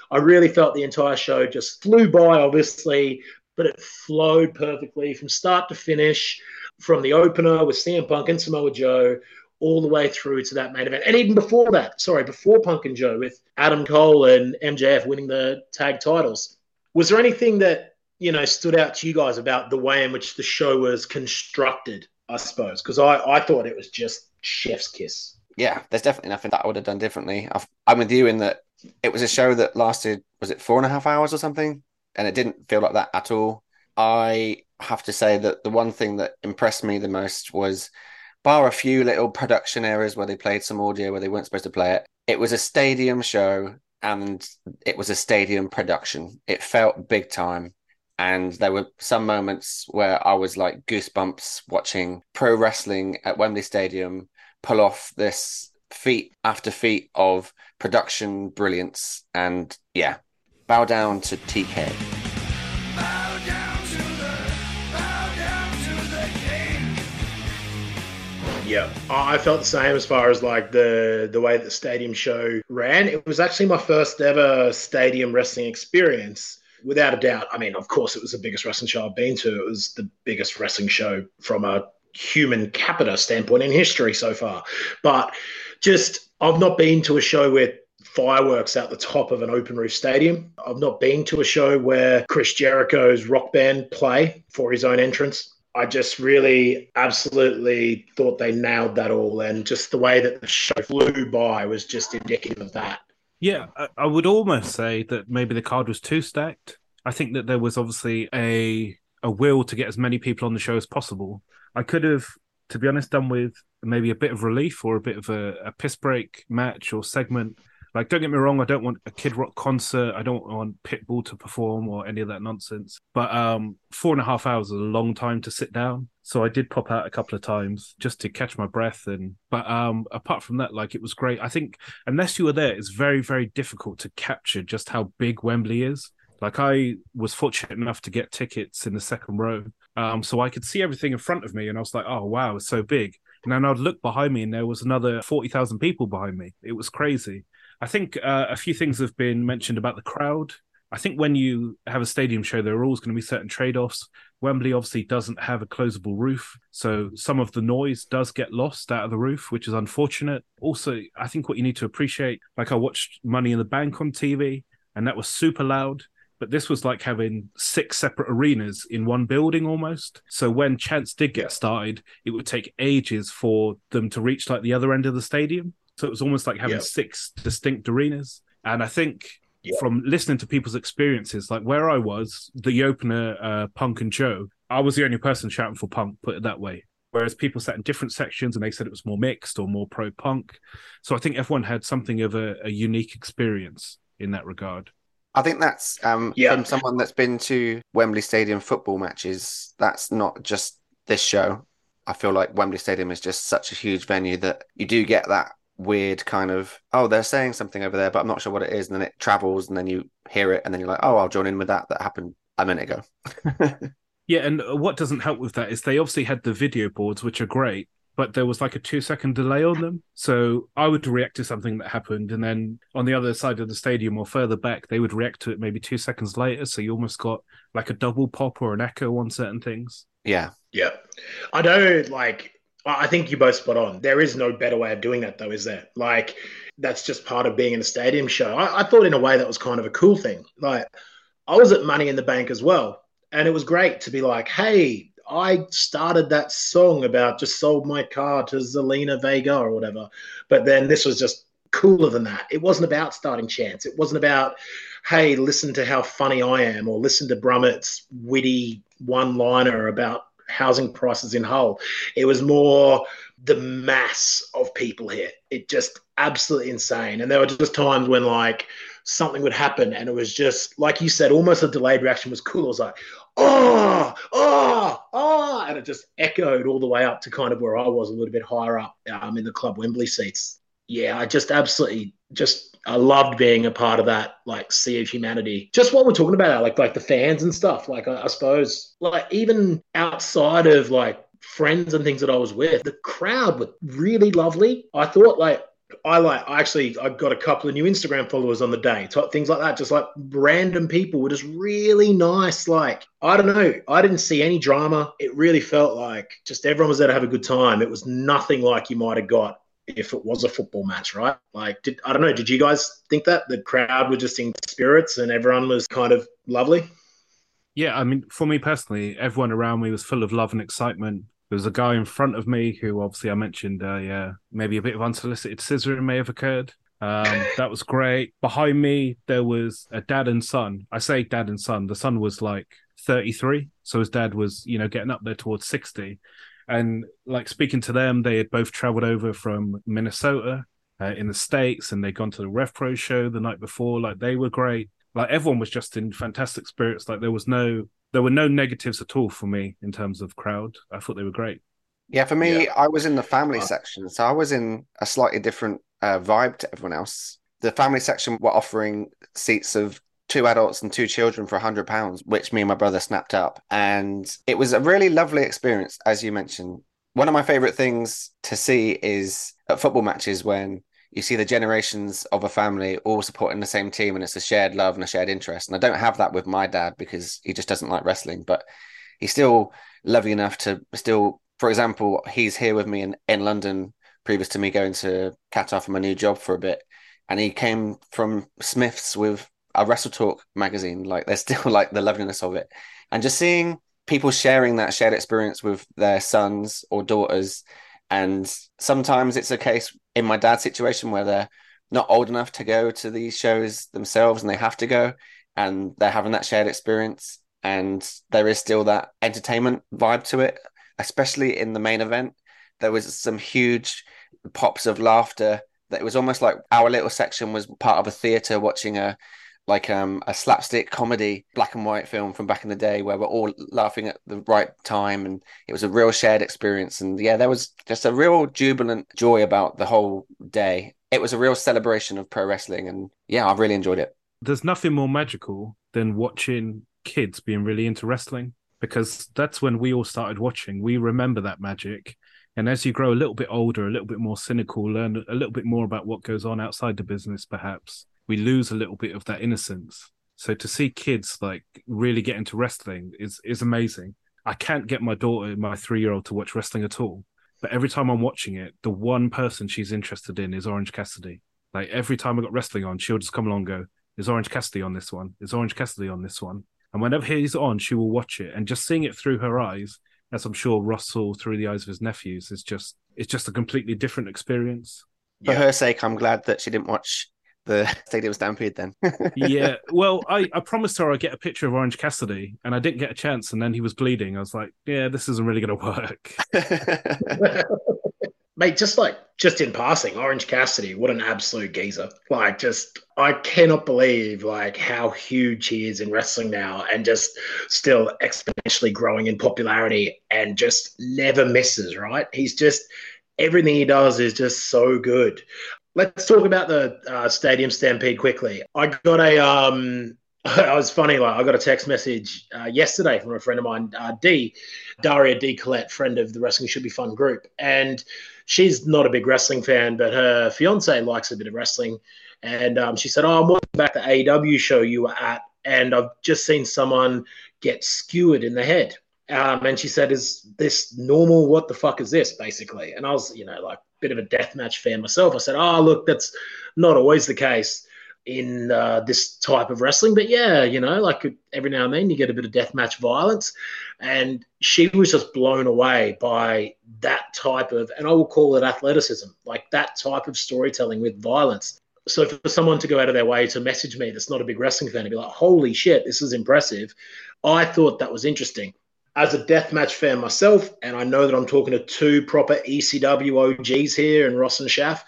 I really felt the entire show just flew by, obviously, but it flowed perfectly from start to finish, from the opener with CM Punk and Samoa Joe all the way through to that main event. And even before that, sorry, before Punk and Joe with Adam Cole and MJF winning the tag titles. Was there anything that, you know, stood out to you guys about the way in which the show was constructed, I suppose? Because I, I thought it was just chef's kiss. Yeah, there's definitely nothing that I would have done differently. I've, I'm with you in that it was a show that lasted, was it four and a half hours or something? And it didn't feel like that at all. I have to say that the one thing that impressed me the most was, bar a few little production errors where they played some audio where they weren't supposed to play it, it was a stadium show and it was a stadium production. It felt big time. And there were some moments where I was like goosebumps watching pro wrestling at Wembley Stadium pull off this feat after feat of production brilliance. And yeah, bow down to TK. Yeah, I felt the same as far as like the the way the stadium show ran. It was actually my first ever stadium wrestling experience, without a doubt. I mean, of course, it was the biggest wrestling show I've been to. It was the biggest wrestling show from a human capita standpoint in history so far. But just, I've not been to a show with fireworks out the top of an open roof stadium. I've not been to a show where Chris Jericho's rock band play for his own entrance. I just really absolutely thought they nailed that all. And just the way that the show flew by was just indicative of that. Yeah, I, would almost say that maybe the card was too stacked. I think that there was obviously a a will to get as many people on the show as possible. I could have, to be honest, done with maybe a bit of relief or a bit of a, a piss break match or segment. Like, don't get me wrong, I don't want a Kid Rock concert. I don't want Pitbull to perform or any of that nonsense. But um, four and a half hours is a long time to sit down. So I did pop out a couple of times just to catch my breath. And but um, apart from that, like it was great. I think unless you were there, it's very very difficult to capture just how big Wembley is. Like I was fortunate enough to get tickets in the second row, um, so I could see everything in front of me, and I was like, "Oh wow, it's so big." And then I'd look behind me, and there was another forty thousand people behind me. It was crazy. I think uh, a few things have been mentioned about the crowd. I think when you have a stadium show, there are always going to be certain trade offs. Wembley obviously doesn't have a closable roof, so some of the noise does get lost out of the roof, which is unfortunate. Also, I think what you need to appreciate, like I watched Money in the Bank on TV, and that was super loud. But this was like having six separate arenas in one building almost. So when chants did get started, it would take ages for them to reach like the other end of the stadium. So it was almost like having Yeah. six distinct arenas. And I think Yeah. from listening to people's experiences, like where I was, the opener, uh, Punk and Joe, I was the only person shouting for Punk, put it that way. Whereas people sat in different sections and they said it was more mixed or more pro punk. So I think everyone had something of a, a unique experience in that regard. I think that's um, Yeah. from someone that's been to Wembley Stadium football matches. That's not just this show. I feel like Wembley Stadium is just such a huge venue that you do get that weird kind of oh they're saying something over there, but I'm not sure what it is, and then it travels, and then you hear it, and then you're like oh I'll join in with that. That happened a minute ago. Yeah, and what doesn't help with that is they obviously had the video boards, which are great, but there was like a two second delay on them. So I would react to something that happened, and then on the other side of the stadium or further back, they would react to it maybe two seconds later. So you almost got like a double pop or an echo on certain things. yeah, Yeah. I don't like, I think you're both spot on. There is no better way of doing that, though, is there? Like, that's just part of being in a stadium show. I, I thought, in a way, that was kind of a cool thing. Like, I was at Money in the Bank as well. And it was great to be like, hey, I started that song about just sold my car to Zelina Vega or whatever. But then this was just cooler than that. It wasn't about starting chants. It wasn't about, hey, listen to how funny I am or listen to Brummett's witty one liner about housing prices in Hull. It was more the mass of people here. It just absolutely insane. And there were just times when like something would happen and it was just like you said, almost a delayed reaction was cool. It was like, oh, oh, oh, and it just echoed all the way up to kind of where I was a little bit higher up um, in the club Wembley seats. Yeah, I just absolutely just I loved being a part of that like sea of humanity. Just what we're talking about, like like the fans and stuff. Like I, I suppose, like even outside of like friends and things that I was with, the crowd were really lovely. I thought like I like I actually I got a couple of new Instagram followers on the day, things like that. Just like random people were just really nice. Like I don't know, I didn't see any drama. It really felt like just everyone was there to have a good time. It was nothing like you might have got if it was a football match, right? Like, did I don't know? Did you guys think that the crowd were just in spirits and everyone was kind of lovely? Yeah, I mean, for me personally, everyone around me was full of love and excitement. There was a guy in front of me who, obviously, I mentioned, uh, yeah, maybe a bit of unsolicited scissoring may have occurred. Um, that was great. Behind me, there was a dad and son. I say dad and son. The son was like 33, so his dad was, you know, getting up there towards 60. And like speaking to them, they had both traveled over from Minnesota uh, in the States and they'd gone to the Rev Pro show the night before. Like they were great. Like everyone was just in fantastic spirits. Like there was no, there were no negatives at all for me in terms of crowd. I thought they were great. Yeah, for me, Yeah. I was in the family Uh, section, so I was in a slightly different uh, vibe to everyone else. The family section were offering seats of two adults and two children for a hundred pounds, which me and my brother snapped up, and it was a really lovely experience, as you mentioned. One of my favorite things to see is at football matches when you see the generations of a family all supporting the same team, and it's a shared love and a shared interest. And I don't have that with my dad because he just doesn't like wrestling, but he's still lovely enough to still for example, he's here with me in, in London previous to me going to Qatar for my new job for a bit. And he came from Smith's with a Wrestle Talk magazine. Like there's still like the loveliness of it. And just seeing people sharing that shared experience with their sons or daughters. And sometimes it's a case in my dad's situation where they're not old enough to go to these shows themselves and they have to go and they're having that shared experience. And there is still that entertainment vibe to it especially in the main event. There was some huge pops of laughter. That it was almost like our little section was part of a theater watching a like um a slapstick comedy black and white film from back in the day where we're all laughing at the right time and it was a real shared experience and yeah there was just a real jubilant joy about the whole day it was a real celebration of pro wrestling and yeah i really enjoyed it There's nothing more magical than watching kids being really into wrestling because that's when we all started watching. We remember that magic. And as you grow a little bit older, a little bit more cynical, learn a little bit more about what goes on outside the business, perhaps, we lose a little bit of that innocence. So to see kids like really get into wrestling is is amazing. I can't get my daughter, my three year old, to watch wrestling at all. But every time I'm watching it, the one person she's interested in is Orange Cassidy. Like every time I got wrestling on, she'll just come along and go, Is Orange Cassidy on this one? Is Orange Cassidy on this one? And whenever he's on, she will watch it. And just seeing it through her eyes, as I'm sure Russell through the eyes of his nephews, is just it's just a completely different experience. for Yeah. her sake i'm glad that she didn't watch the stadium stampede then yeah. Well, I, I promised her I'd get a picture of Orange Cassidy, and I didn't get a chance. And then he was bleeding. I was like, yeah, this isn't really going to work. Mate, just like just in passing, Orange Cassidy, what an absolute geezer. Like just I cannot believe like how huge he is in wrestling now and just still exponentially growing in popularity and just never misses, right? He's just everything he does is just so good. Let's talk about the uh, Stadium Stampede quickly. I got a um I was funny like I got a text message uh, yesterday from a friend of mine, uh, D, Daria D Collette, friend of the Wrestling Should Be Fun group, and she's not a big wrestling fan, but her fiance likes a bit of wrestling. And um, she said, "Oh, I'm watching back the AEW show you were at, and I've just seen someone get skewered in the head." Um, and she said, "Is this normal? What the fuck is this?" Basically, and I was, you know, like bit of a deathmatch fan myself. I said, "Oh, look, that's not always the case." in uh, this type of wrestling. But yeah, you know, like every now and then you get a bit of deathmatch violence. And she was just blown away by that type of, and I will call it athleticism, like that type of storytelling with violence. So for someone to go out of their way to message me that's not a big wrestling fan and be like, holy shit, this is impressive. I thought that was interesting. As a deathmatch fan myself, and I know that I'm talking to two proper ECW OGs here and Ross and Shaf,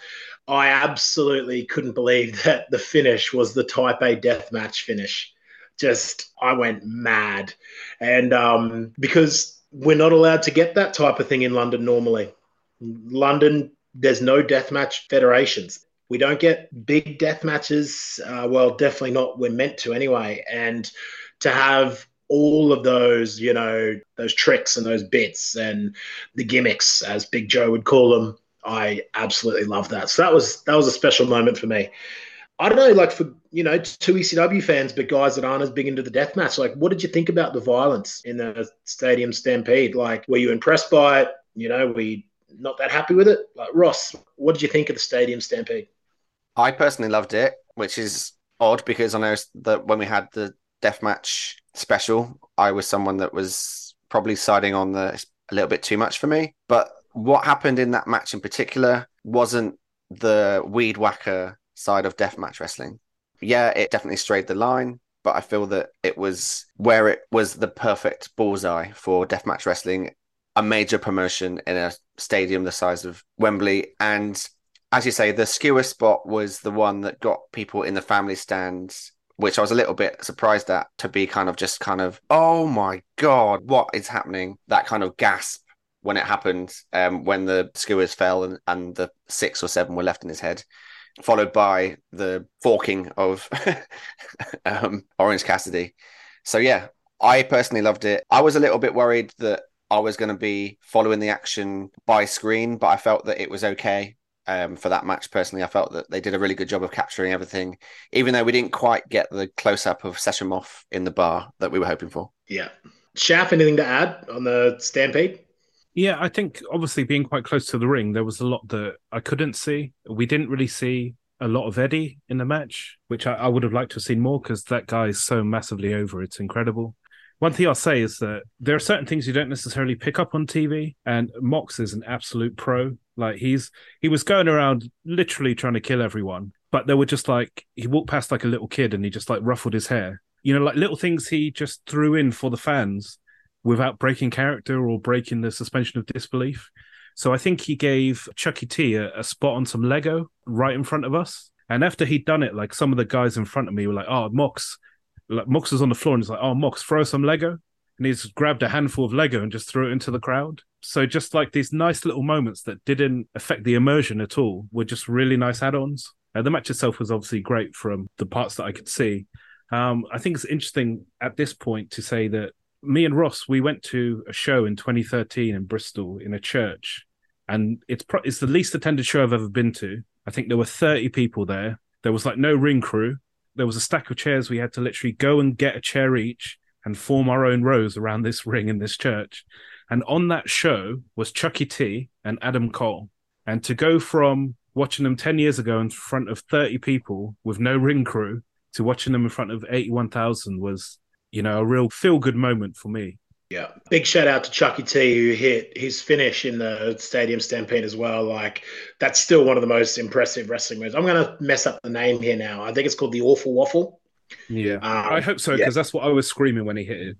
I absolutely couldn't believe that the finish was the Type A deathmatch finish. Just, I went mad. And um, because we're not allowed to get that type of thing in London normally. London, there's no deathmatch federations. We don't get big death matches. Uh, well, definitely not. We're meant to anyway. And to have all of those, you know, those tricks and those bits and the gimmicks, as Big Joe would call them, I absolutely love that. So that was that was a special moment for me. I don't know, like for you know, two ECW fans, but guys that aren't as big into the death match. Like, what did you think about the violence in the Stadium Stampede? Like, were you impressed by it? You know, were you not that happy with it? Like, Ross, what did you think of the Stadium Stampede? I personally loved it, which is odd because I know that when we had the deathmatch special, I was someone that was probably siding on the a little bit too much for me. But what happened in that match in particular wasn't the weed whacker side of deathmatch wrestling. Yeah, it definitely strayed the line, but I feel that it was where it was the perfect bullseye for deathmatch wrestling, a major promotion in a stadium the size of Wembley. And as you say, the skewer spot was the one that got people in the family stands which I was a little bit surprised at to be kind of just kind of, oh my God, what is happening? That kind of gasp when it happened, um, when the skewers fell and, and the six or seven were left in his head, followed by the forking of um, Orange Cassidy. So, yeah, I personally loved it. I was a little bit worried that I was going to be following the action by screen, but I felt that it was okay um, for that match. Personally, I felt that they did a really good job of capturing everything, even though we didn't quite get the close up of Seshimov in the bar that we were hoping for. Yeah. Shaf, anything to add on the Stampede? Yeah, I think obviously being quite close to the ring, there was a lot that I couldn't see. We didn't really see a lot of Eddie in the match, which I, I would have liked to have seen more because that guy is so massively over. It's incredible. One thing I'll say is that there are certain things you don't necessarily pick up on TV, and Mox is an absolute pro. Like he's he was going around literally trying to kill everyone, but they were just like he walked past like a little kid and he just like ruffled his hair. You know, like little things he just threw in for the fans without breaking character or breaking the suspension of disbelief. So I think he gave Chucky T a, a spot on some Lego right in front of us. And after he'd done it, like some of the guys in front of me were like, "Oh, Mox," like Mox was on the floor and he's like, "Oh, Mox, throw some Lego." And he's grabbed a handful of Lego and just threw it into the crowd. So just like these nice little moments that didn't affect the immersion at all were just really nice add-ons. Uh, the match itself was obviously great from the parts that I could see. Um, I think it's interesting at this point to say that me and Ross we went to a show in 2013 in Bristol in a church, and it's pro- it's the least attended show I've ever been to. I think there were 30 people there. There was like no ring crew. There was a stack of chairs. We had to literally go and get a chair each and form our own rows around this ring in this church. And on that show was Chucky T and Adam Cole. And to go from watching them 10 years ago in front of 30 people with no ring crew to watching them in front of 81,000 was, you know, a real feel good moment for me. Yeah. Big shout out to Chucky T, who hit his finish in the Stadium Stampede as well. Like, that's still one of the most impressive wrestling moves. I'm going to mess up the name here now. I think it's called the Awful Waffle. Yeah. Um, I hope so, yeah. because that's what I was screaming when he hit it.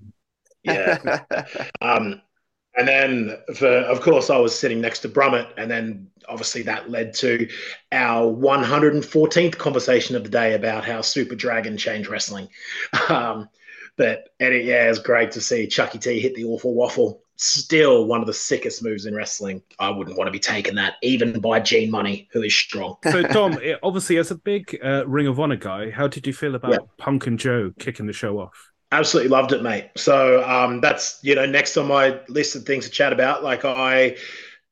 Yeah. um, and then, for, of course, I was sitting next to Brummett, and then obviously that led to our 114th conversation of the day about how Super Dragon changed wrestling. Um, but it, yeah, it's great to see Chucky T hit the awful waffle. Still one of the sickest moves in wrestling. I wouldn't want to be taking that, even by Gene Munny, who is strong. So, Dom, obviously, as a big uh, Ring of Honor guy, how did you feel about Yeah. Punk and Joe kicking the show off? Absolutely loved it, mate. So um, that's you know next on my list of things to chat about. Like I,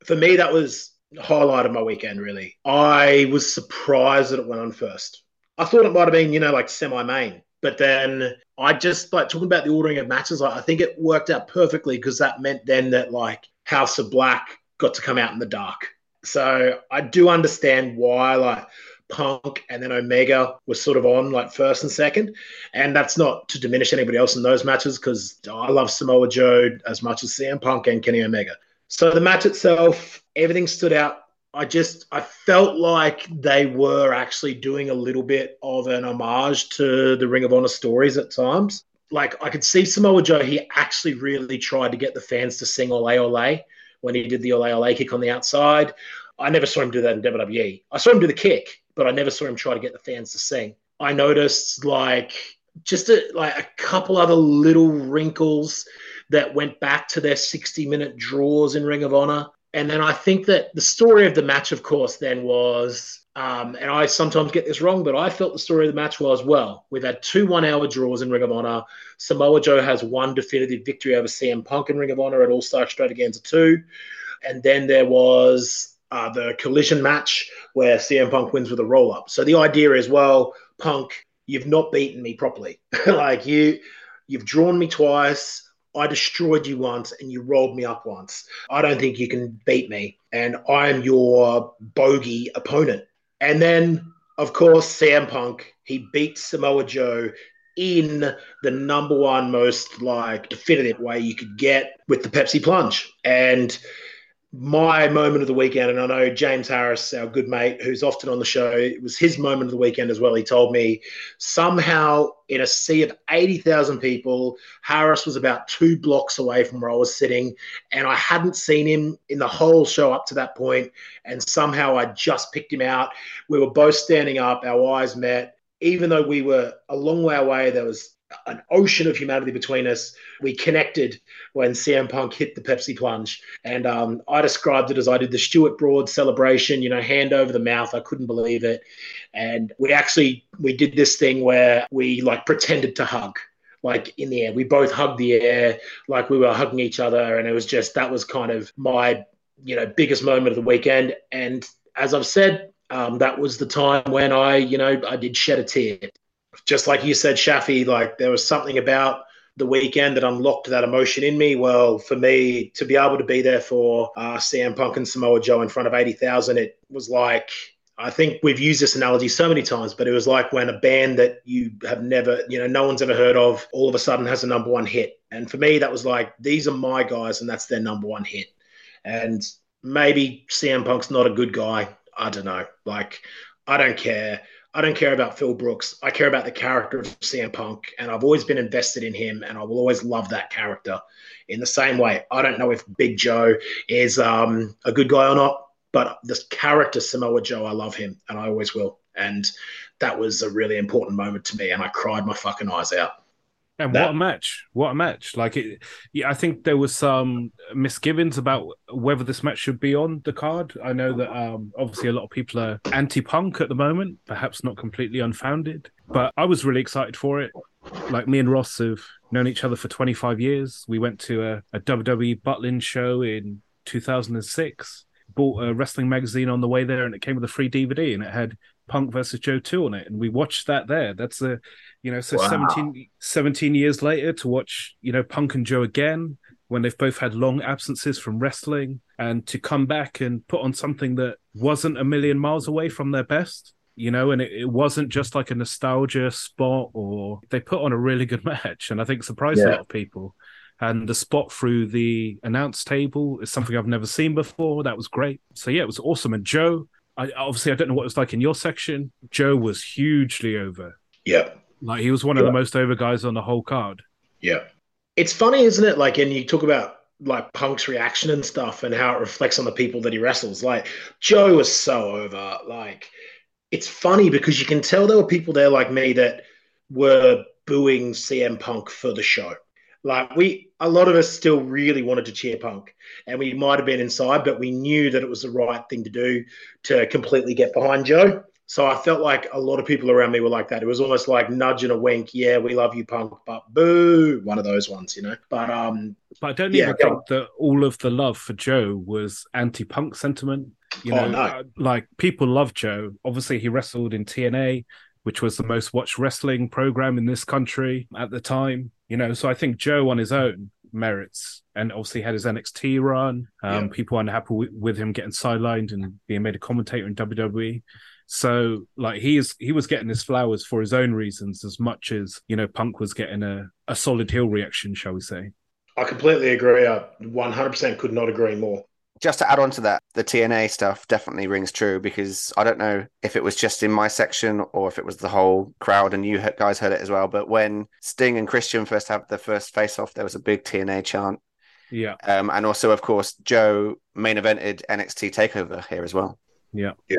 for me, that was the highlight of my weekend. Really, I was surprised that it went on first. I thought it might have been you know like semi-main, but then I just like talking about the ordering of matches. Like, I think it worked out perfectly because that meant then that like House of Black got to come out in the dark. So I do understand why like Punk and then Omega was sort of on like first and second. And that's not to diminish anybody else in those matches because I love Samoa Joe as much as CM Punk and Kenny Omega. So the match itself, everything stood out. I just I felt like they were actually doing a little bit of an homage to the Ring of Honor stories at times. like I could see Samoa Joe. He actually really tried to get the fans to sing "Ole Ole" when he did the "Ole Ole" kick on the outside. I never saw him do that in WWE. I saw him do the kick, but I never saw him try to get the fans to sing. I noticed like just a, like a couple other little wrinkles that went back to their 60 minute draws in Ring of Honor. And then I think that the story of the match, of course, then was, um, and I sometimes get this wrong, but I felt the story of the match was well. We've had two one hour draws in Ring of Honor. Samoa Joe has one definitive victory over CM Punk in Ring of Honor at All Star Extravaganza 2. And then there was uh, the collision match where CM Punk wins with a roll up. So the idea is, well, Punk, you've not beaten me properly. like you, you've drawn me twice. I destroyed you once and you rolled me up once. I don't think you can beat me. And I'm your bogey opponent. And then, of course, CM Punk, he beats Samoa Joe in the number one most like definitive way you could get with the Pepsi plunge. And my moment of the weekend, and I know James Harris, our good mate, who's often on the show, it was his moment of the weekend as well. He told me somehow in a sea of 80,000 people, Harris was about two blocks away from where I was sitting, and I hadn't seen him in the whole show up to that point, and somehow I just picked him out. We were both standing up, our eyes met. Even though we were a long way away, there was an ocean of humanity between us. We connected when CM Punk hit the Pepsi plunge. And um, I described it as I did the Stuart Broad celebration, you know, hand over the mouth. I couldn't believe it. And we actually, we did this thing where we like pretended to hug. Like in the air, we both hugged the air, like we were hugging each other, and it was just that was kind of my, you know, biggest moment of the weekend. And as I've said, um, that was the time when I, you know, I did shed a tear just like you said, Shafi, like there was something about the weekend that unlocked that emotion in me. Well, for me to be able to be there for uh, CM Punk and Samoa Joe in front of 80,000, it was like, I think we've used this analogy so many times, but it was like when a band that you have never, you know, no one's ever heard of all of a sudden has a number one hit. And for me, that was like, these are my guys, and that's their number one hit. And maybe CM Punk's not a good guy. I don't know. Like, I don't care. I don't care about Phil Brooks. I care about the character of CM Punk, and I've always been invested in him, and I will always love that character. In the same way, I don't know if Big Joe is um, a good guy or not, but this character Samoa Joe, I love him, and I always will. And that was a really important moment to me, and I cried my fucking eyes out. And That- what a match! What a match! Like it, yeah, I think there was some misgivings about whether this match should be on the card. I know that um, obviously a lot of people are anti-punk at the moment, perhaps not completely unfounded. But I was really excited for it. Like me and Ross have known each other for 25 years. We went to a, a WWE Butlin show in 2006. Bought a wrestling magazine on the way there, and it came with a free DVD, and it had Punk versus Joe 2 on it, and we watched that there. That's a you know, so Wow. 17, 17 years later to watch, you know, Punk and Joe again when they've both had long absences from wrestling and to come back and put on something that wasn't a million miles away from their best, you know, and it, it wasn't just like a nostalgia spot or they put on a really good match and I think surprised a lot of people. And the spot through the announce table is something I've never seen before. That was great. So yeah, it was awesome. And Joe, I obviously I don't know what it was like in your section. Joe was hugely over. Yeah. Like he was one of the most over guys on the whole card. Yeah. It's funny, isn't it? Like, and you talk about like Punk's reaction and stuff and how it reflects on the people that he wrestles. Like, Joe was so over. Like, it's funny because you can tell there were people there like me that were booing CM Punk for the show. Like, we, a lot of us still really wanted to cheer Punk and we might have been inside, but we knew that it was the right thing to do to completely get behind Joe. So I felt like a lot of people around me were like that. It was almost like nudge and a wink. Yeah, we love you, punk, but boo, one of those ones, you know. But um, But I don't Yeah, even think that all of the love for Joe was anti-punk sentiment. You Oh, know, no. uh, like people love Joe. Obviously, he wrestled in TNA, which was the most watched wrestling program in this country at the time. You know, so I think Joe on his own merits, and obviously had his NXT run. Um, Yeah. People unhappy with, with him getting sidelined and being made a commentator in WWE. So, like, he is he was getting his flowers for his own reasons as much as you know Punk was getting a a solid heel reaction, shall we say? I completely agree. I 100% could not agree more. Just to add on to that, the TNA stuff definitely rings true because I don't know if it was just in my section or if it was the whole crowd and you guys heard it as well. But when Sting and Christian first had their first face off, there was a big TNA chant. Yeah. Um, and also, of course, Joe main evented NXT Takeover here as well. Yeah. Yeah.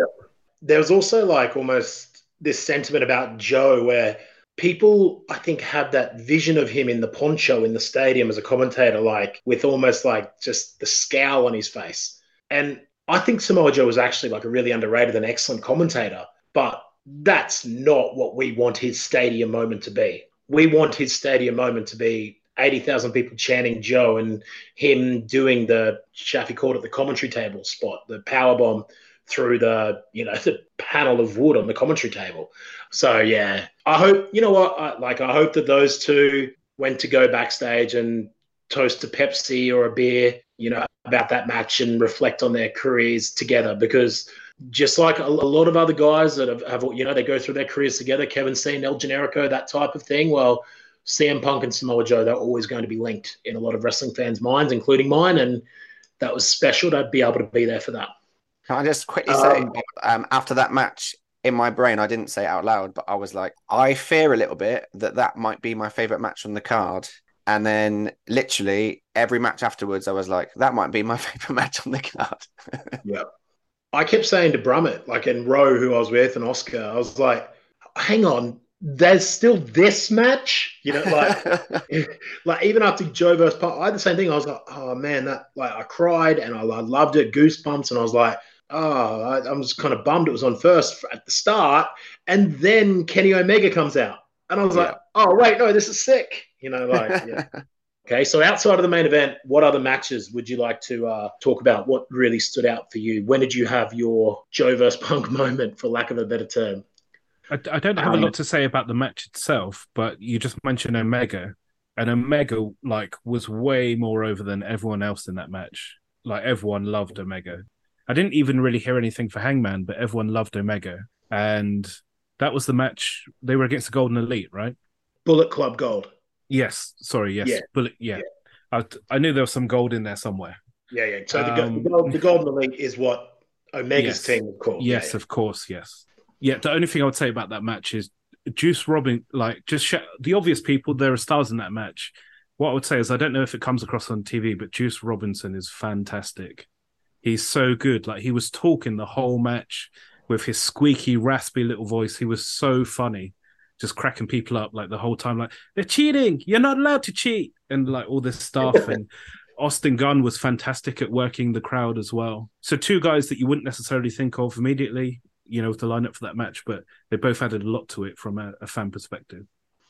there was also like almost this sentiment about Joe where people I think had that vision of him in the poncho in the stadium as a commentator, like with almost like just the scowl on his face. And I think Samoa Joe was actually like a really underrated and excellent commentator, but that's not what we want his stadium moment to be. We want his stadium moment to be 80,000 people chanting Joe and him doing the Shafi called it the commentary table spot, the power bomb through the you know the panel of wood on the commentary table. So yeah, I hope you know what I, like. I hope that those two went to go backstage and toast a Pepsi or a beer, you know, about that match and reflect on their careers together because. Just like a, a lot of other guys that have, have, you know, they go through their careers together, Kevin Steen, El Generico, that type of thing. Well, CM Punk and Samoa Joe, they're always going to be linked in a lot of wrestling fans' minds, including mine. And that was special to be able to be there for that. Can I just quickly say, Um, um, after that match, in my brain, I didn't say it out loud, but I was like, I fear a little bit that that might be my favorite match on the card. And then literally every match afterwards, I was like, that might be my favorite match on the card. Yeah. I kept saying to Brummett, like in Row, who I was with, and Oscar, I was like, hang on, there's still this match, you know, like, like even after Joe versus Punk, I had the same thing. I was like, oh man, that like I cried and I, I loved it, goosebumps, and I was like, oh, I, I was kind of bummed it was on first at the start, and then Kenny Omega comes out, and I was like, oh wait, no, this is sick, you know, like yeah. Okay, so outside of the main event, what other matches would you like to uh, talk about? What really stood out for you? When did you have your Joe versus Punk moment, for lack of a better term? I, I don't have a lot to say about the match itself, but you just mentioned Omega, and Omega like was way more over than everyone else in that match. Like everyone loved Omega. I didn't even really hear anything for Hangman, but everyone loved Omega, and that was the match. They were against the Golden Elite, right? Bullet Club Gold. Yes, sorry, yes, Yeah. Bullet, yeah. I, I knew there was some gold in there somewhere. Yeah, yeah. So the, Um, the, gold, the Golden Elite is what Omega's Yes. team was called. Yes, Yeah, of course, yes. Yeah, the only thing I would say about that match is Juice Robin, like just sh- the obvious people, there are stars in that match. What I would say is I don't know if it comes across on TV, but Juice Robinson is fantastic. He's so good. Like he was talking the whole match with his squeaky, raspy little voice. He was so funny, just cracking people up like the whole time. Like they're cheating. You're not allowed to cheat, and like all this stuff. and Austin Gunn was fantastic at working the crowd as well. So two guys that you wouldn't necessarily think of immediately, you know, to line up for that match, but they both added a lot to it from a, a fan perspective.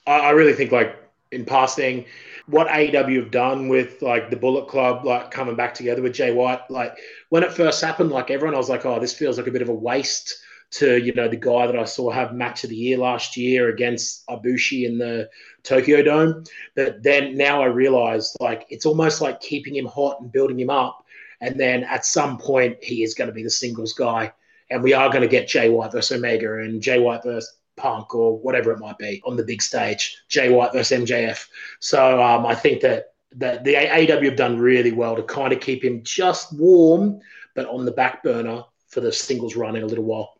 I, I really think like in passing, what AEW have done with like the Bullet Club, like coming back together with Jay White, like when it first happened, like everyone, I was like, oh, this feels like a bit of a waste to you know the guy that I saw have match of the year last year against Ibushi in the Tokyo Dome. But then now I realize like it's almost like keeping him hot and building him up, and then at some point he is going to be the singles guy, and we are going to get Jay White versus Omega. And Jay White versus Punk or whatever it might be on the big stage, Jay White versus MJF. So um, I think that that the AEW have done really well to kind of keep him just warm, but on the back burner for the singles run in a little while.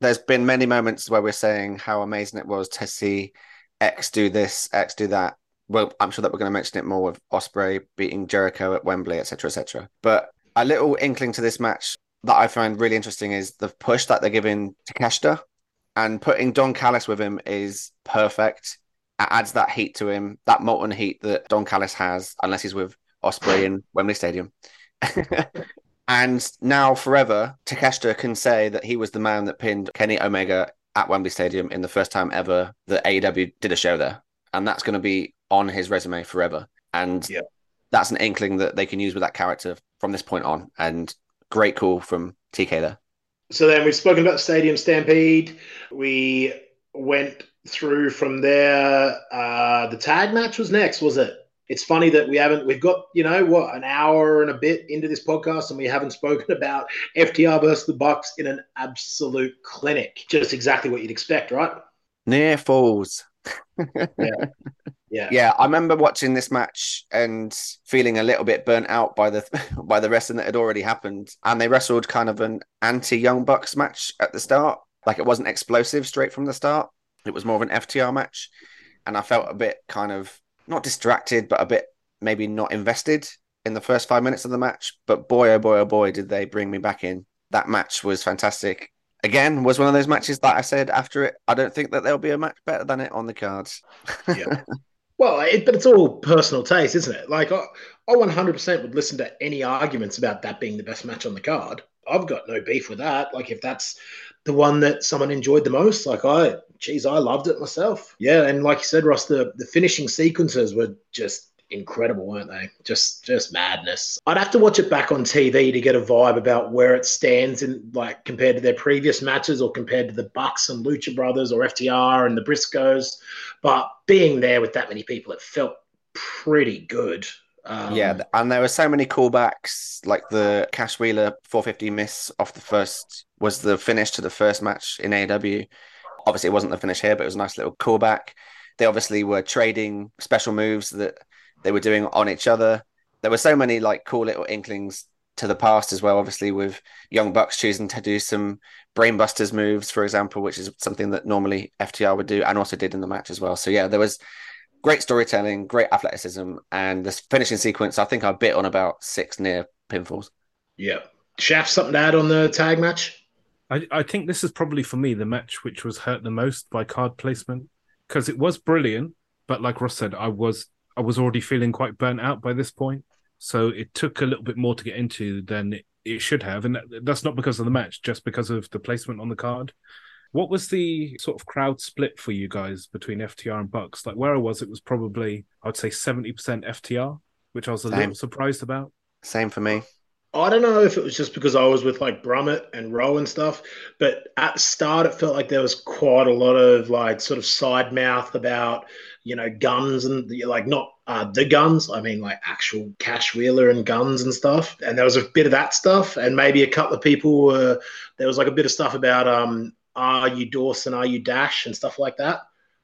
There's been many moments where we're saying how amazing it was to see X do this, X do that. Well, I'm sure that we're going to mention it more with Ospreay beating Jericho at Wembley, etc., etc. But a little inkling to this match that I find really interesting is the push that they're giving to Takeshita and putting Don Callis with him is perfect. It adds that heat to him, that molten heat that Don Callis has, unless he's with Ospreay in Wembley Stadium. and now, forever, Takeshita can say that he was the man that pinned Kenny Omega at Wembley Stadium in the first time ever that AEW did a show there. And that's going to be on his resume forever. And Yeah. that's an inkling that they can use with that character from this point on. And great call from TK there. So then we've spoken about Stadium Stampede. We went through from there. Uh, the tag match was next, was it? It's funny that we haven't. We've got you know what an hour and a bit into this podcast, and we haven't spoken about FTR versus the Bucks in an absolute clinic. Just exactly what you'd expect, right? Near falls. Yeah. Yeah, yeah, I remember watching this match and feeling a little bit burnt out by the by the wrestling that had already happened. And they wrestled kind of an anti Young Bucks match at the start. Like it wasn't explosive straight from the start. It was more of an FTR match. And I felt a bit kind of not distracted, but a bit maybe not invested in the first five minutes of the match. But boy, oh boy, oh boy, did they bring me back in. That match was fantastic. Again, was one of those matches that I said after it, I don't think that there'll be a match better than it on the cards. Yeah. Well, it, but it's all personal taste, isn't it? Like, I, I 100% would listen to any arguments about that being the best match on the card. I've got no beef with that. Like, if that's the one that someone enjoyed the most, like, I, geez, I loved it myself. Yeah. And like you said, Ross, the, the finishing sequences were just incredible, weren't they? Just, just madness. I'd have to watch it back on TV to get a vibe about where it stands in, like, compared to their previous matches or compared to the Bucks and Lucha Brothers or FTR and the Briscoes. But being there with that many people, it felt pretty good. Um, yeah, and there were so many callbacks, like the Cash Wheeler 450 miss off the first was the finish to the first match in AEW. Obviously, it wasn't the finish here, but it was a nice little callback. They obviously were trading special moves that they were doing on each other. There were so many like cool little inklings to the past as well. Obviously, with Young Bucks choosing to do some brainbusters moves, for example, which is something that normally FTR would do and also did in the match as well. So yeah, there was great storytelling, great athleticism, and this finishing sequence. I think I bit on about six near pinfalls. Yeah. Shaf, something to add on the tag match? I, I think this is probably for me the match which was hurt the most by card placement because it was brilliant, but like Ross said, I was I was already feeling quite burnt out by this point, so it took a little bit more to get into than it, it should have, and that, that's not because of the match, just because of the placement on the card. What was the sort of crowd split for you guys between FTR and Bucks? Like where I was, it was probably I'd say seventy percent FTR, which I was a Same. little surprised about. Same for me. I don't know if it was just because I was with like Brummett and Rowe and stuff, but at the start it felt like there was quite a lot of like sort of side mouth about you know guns and like not uh, the guns. I mean like actual Cash Wheeler and guns and stuff. And there was a bit of that stuff, and maybe a couple of people were there was like a bit of stuff about um are you Dawson, are you Dash and stuff like that.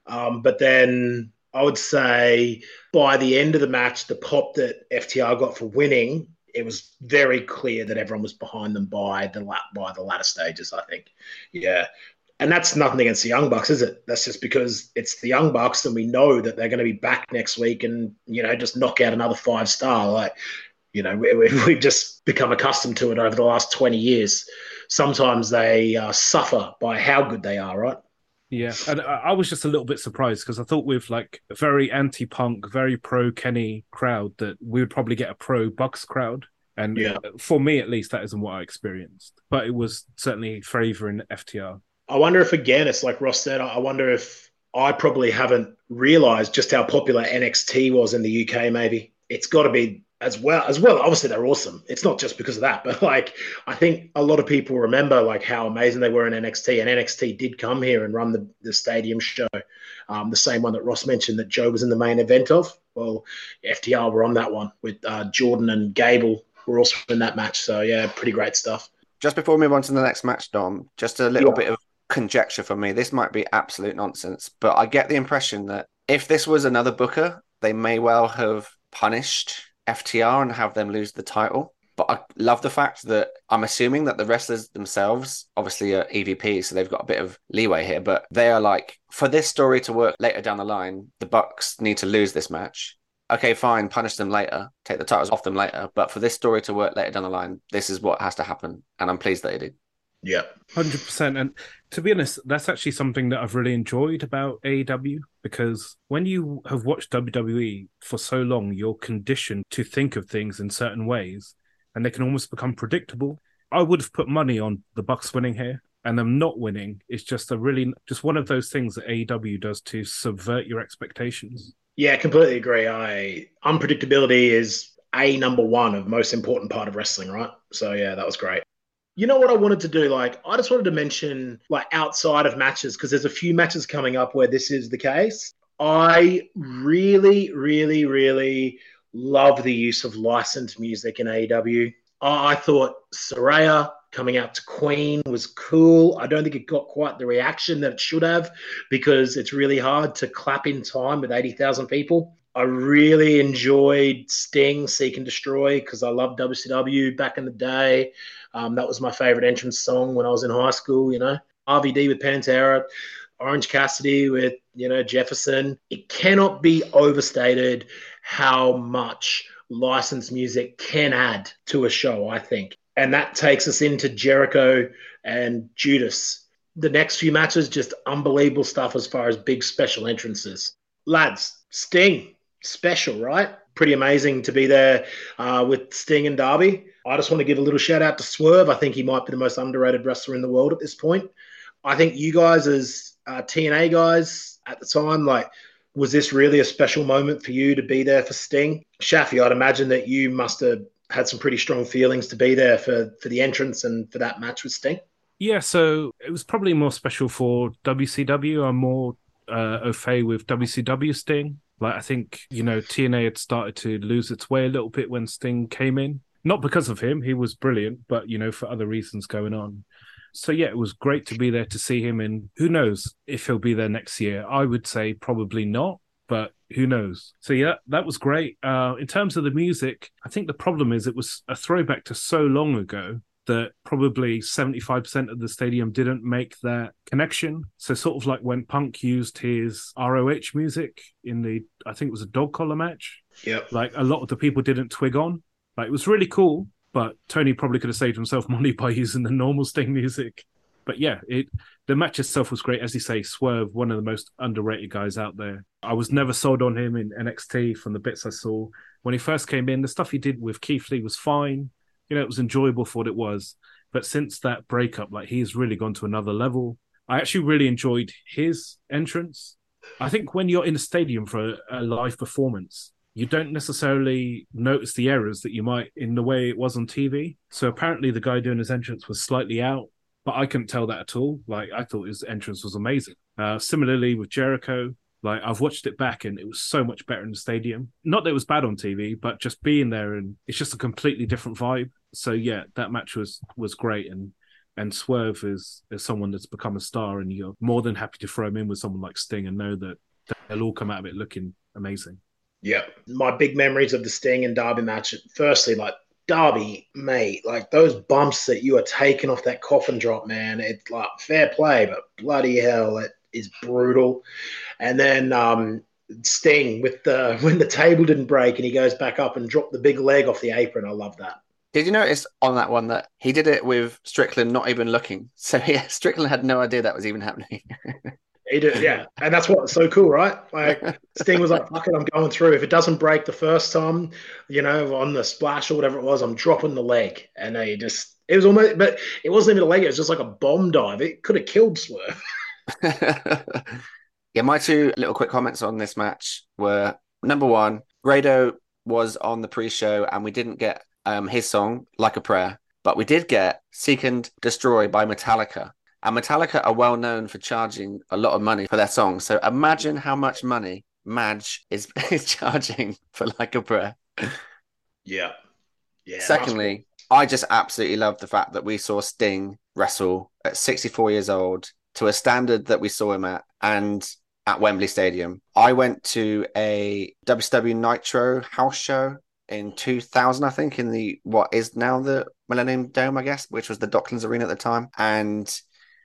Um, but then I would say by the end of the match, the pop that FTR got for winning it was very clear that everyone was behind them by the by the latter stages. I think, yeah, and that's nothing against the Young Bucks, is it? That's just because it's the Young Bucks, and we know that they're going to be back next week, and you know, just knock out another five star. Like, you know, we, we, we've just become accustomed to it over the last twenty years. Sometimes they uh, suffer by how good they are, right? Yeah, and I was just a little bit surprised because I thought with like a very anti-punk, very pro Kenny crowd that we would probably get a pro Bucks crowd, and Yeah. Uh, for me at least, that isn't what I experienced. But it was certainly favouring FTR. I wonder if again, it's like Ross said. I wonder if I probably haven't realised just how popular NXT was in the UK. Maybe it's got to be as well. As well, obviously they're awesome. It's not just because of that, but like I think a lot of people remember like how amazing they were in NXT, and NXT did come here and run the, the stadium show, um, the same one that Ross mentioned that Joe was in the main event of. Well, FTR were on that one with uh, Jordan and Gable were also in that match. So yeah, pretty great stuff. Just before we move on to the next match, Dom, just a little Yeah. bit of conjecture from me. This might be absolute nonsense, but I get the impression that if this was another booker, they may well have punished FTR and have them lose the title. But I love the fact that I'm assuming that the wrestlers themselves obviously are EVP, so they've got a bit of leeway here. But they are like, for this story to work later down the line, the Bucks need to lose this match. Okay, fine, punish them later, take the titles off them later. But for this story to work later down the line, this is what has to happen, and I'm pleased that it did. Yeah. Hundred percent, and to be honest, that's actually something that I've really enjoyed about AEW because when you have watched WWE for so long, you're conditioned to think of things in certain ways, and they can almost become predictable. I would have put money on the Bucks winning here, and them not winning It's just a really just one of those things that AEW does to subvert your expectations. Yeah, completely agree. I unpredictability is a number one of most important part of wrestling, right? So yeah, that was great. You know what I wanted to do? Like, I just wanted to mention like outside of matches because there's a few matches coming up where this is the case. I really, really, really love the use of licensed music in AEW. I thought Saraya coming out to Queen was cool. I don't think it got quite the reaction that it should have because it's really hard to clap in time with 80,000 people. I really enjoyed Sting Seek and Destroy because I loved WCW back in the day. Um, that was my favorite entrance song when I was in high school, you know. RVD with Pantera, Orange Cassidy with, you know, Jefferson. It cannot be overstated how much licensed music can add to a show, I think. And that takes us into Jericho and Judas. The next few matches, just unbelievable stuff as far as big special entrances. Lads, Sting, special, right? Pretty amazing to be there uh, with Sting and Darby. I just want to give a little shout out to Swerve. I think he might be the most underrated wrestler in the world at this point. I think you guys, as uh, TNA guys at the time, like, was this really a special moment for you to be there for Sting? Shafi, I'd imagine that you must have had some pretty strong feelings to be there for for the entrance and for that match with Sting. Yeah, so it was probably more special for WCW. I'm more uh, au fait with WCW Sting. Like I think you know TNA had started to lose its way a little bit when Sting came in. Not because of him, he was brilliant, but you know for other reasons going on. So yeah, it was great to be there to see him, and who knows if he'll be there next year. I would say probably not, but who knows? So yeah, that was great. Uh, in terms of the music, I think the problem is it was a throwback to so long ago that probably 75% of the stadium didn't make that connection. So sort of like when Punk used his ROH music in the I think it was a dog collar match. Yep. Like a lot of the people didn't twig on. Like it was really cool, but Tony probably could have saved himself money by using the normal Sting music. But yeah, it the match itself was great. As you say, Swerve, one of the most underrated guys out there. I was never sold on him in NXT from the bits I saw. When he first came in, the stuff he did with Keith Lee was fine. You know, it was enjoyable for what it was. But since that breakup, like he's really gone to another level. I actually really enjoyed his entrance. I think when you're in a stadium for a, live performance, you don't necessarily notice the errors that you might in the way it was on TV. So apparently the guy doing his entrance was slightly out, but I couldn't tell that at all. Like I thought his entrance was amazing. Uh, similarly with Jericho, like I've watched it back and it was so much better in the stadium. Not that it was bad on TV, but just being there and it's just a completely different vibe. So yeah, that match was was great and and Swerve is is someone that's become a star and you're more than happy to throw him in with someone like Sting and know that they'll all come out of it looking amazing. Yeah. My big memories of the Sting and Darby match, firstly, like Darby, mate, like those bumps that you are taking off that coffin drop, man, it's like fair play, but bloody hell, it is brutal. And then um Sting with the when the table didn't break and he goes back up and dropped the big leg off the apron. I love that. Did you notice on that one that he did it with Strickland not even looking? So yeah, Strickland had no idea that was even happening. He did, yeah, and that's what's so cool, right? Like Sting was like, "Fuck it, I'm going through. If it doesn't break the first time, you know, on the splash or whatever it was, I'm dropping the leg." And he just, it was almost, but it wasn't even a leg; it was just like a bomb dive. It could have killed Swerve. yeah, my two little quick comments on this match were number one, Grado was on the pre-show and we didn't get um, his song "Like a Prayer," but we did get "Seek and Destroy" by Metallica. And Metallica are well known for charging a lot of money for their songs. So imagine how much money Madge is, is charging for Like a Prayer. Yeah, yeah. Secondly, I just absolutely love the fact that we saw Sting wrestle at 64 years old to a standard that we saw him at and at Wembley Stadium. I went to a WCW Nitro house show in 2000, I think, in the what is now the Millennium Dome, I guess, which was the Docklands Arena at the time. And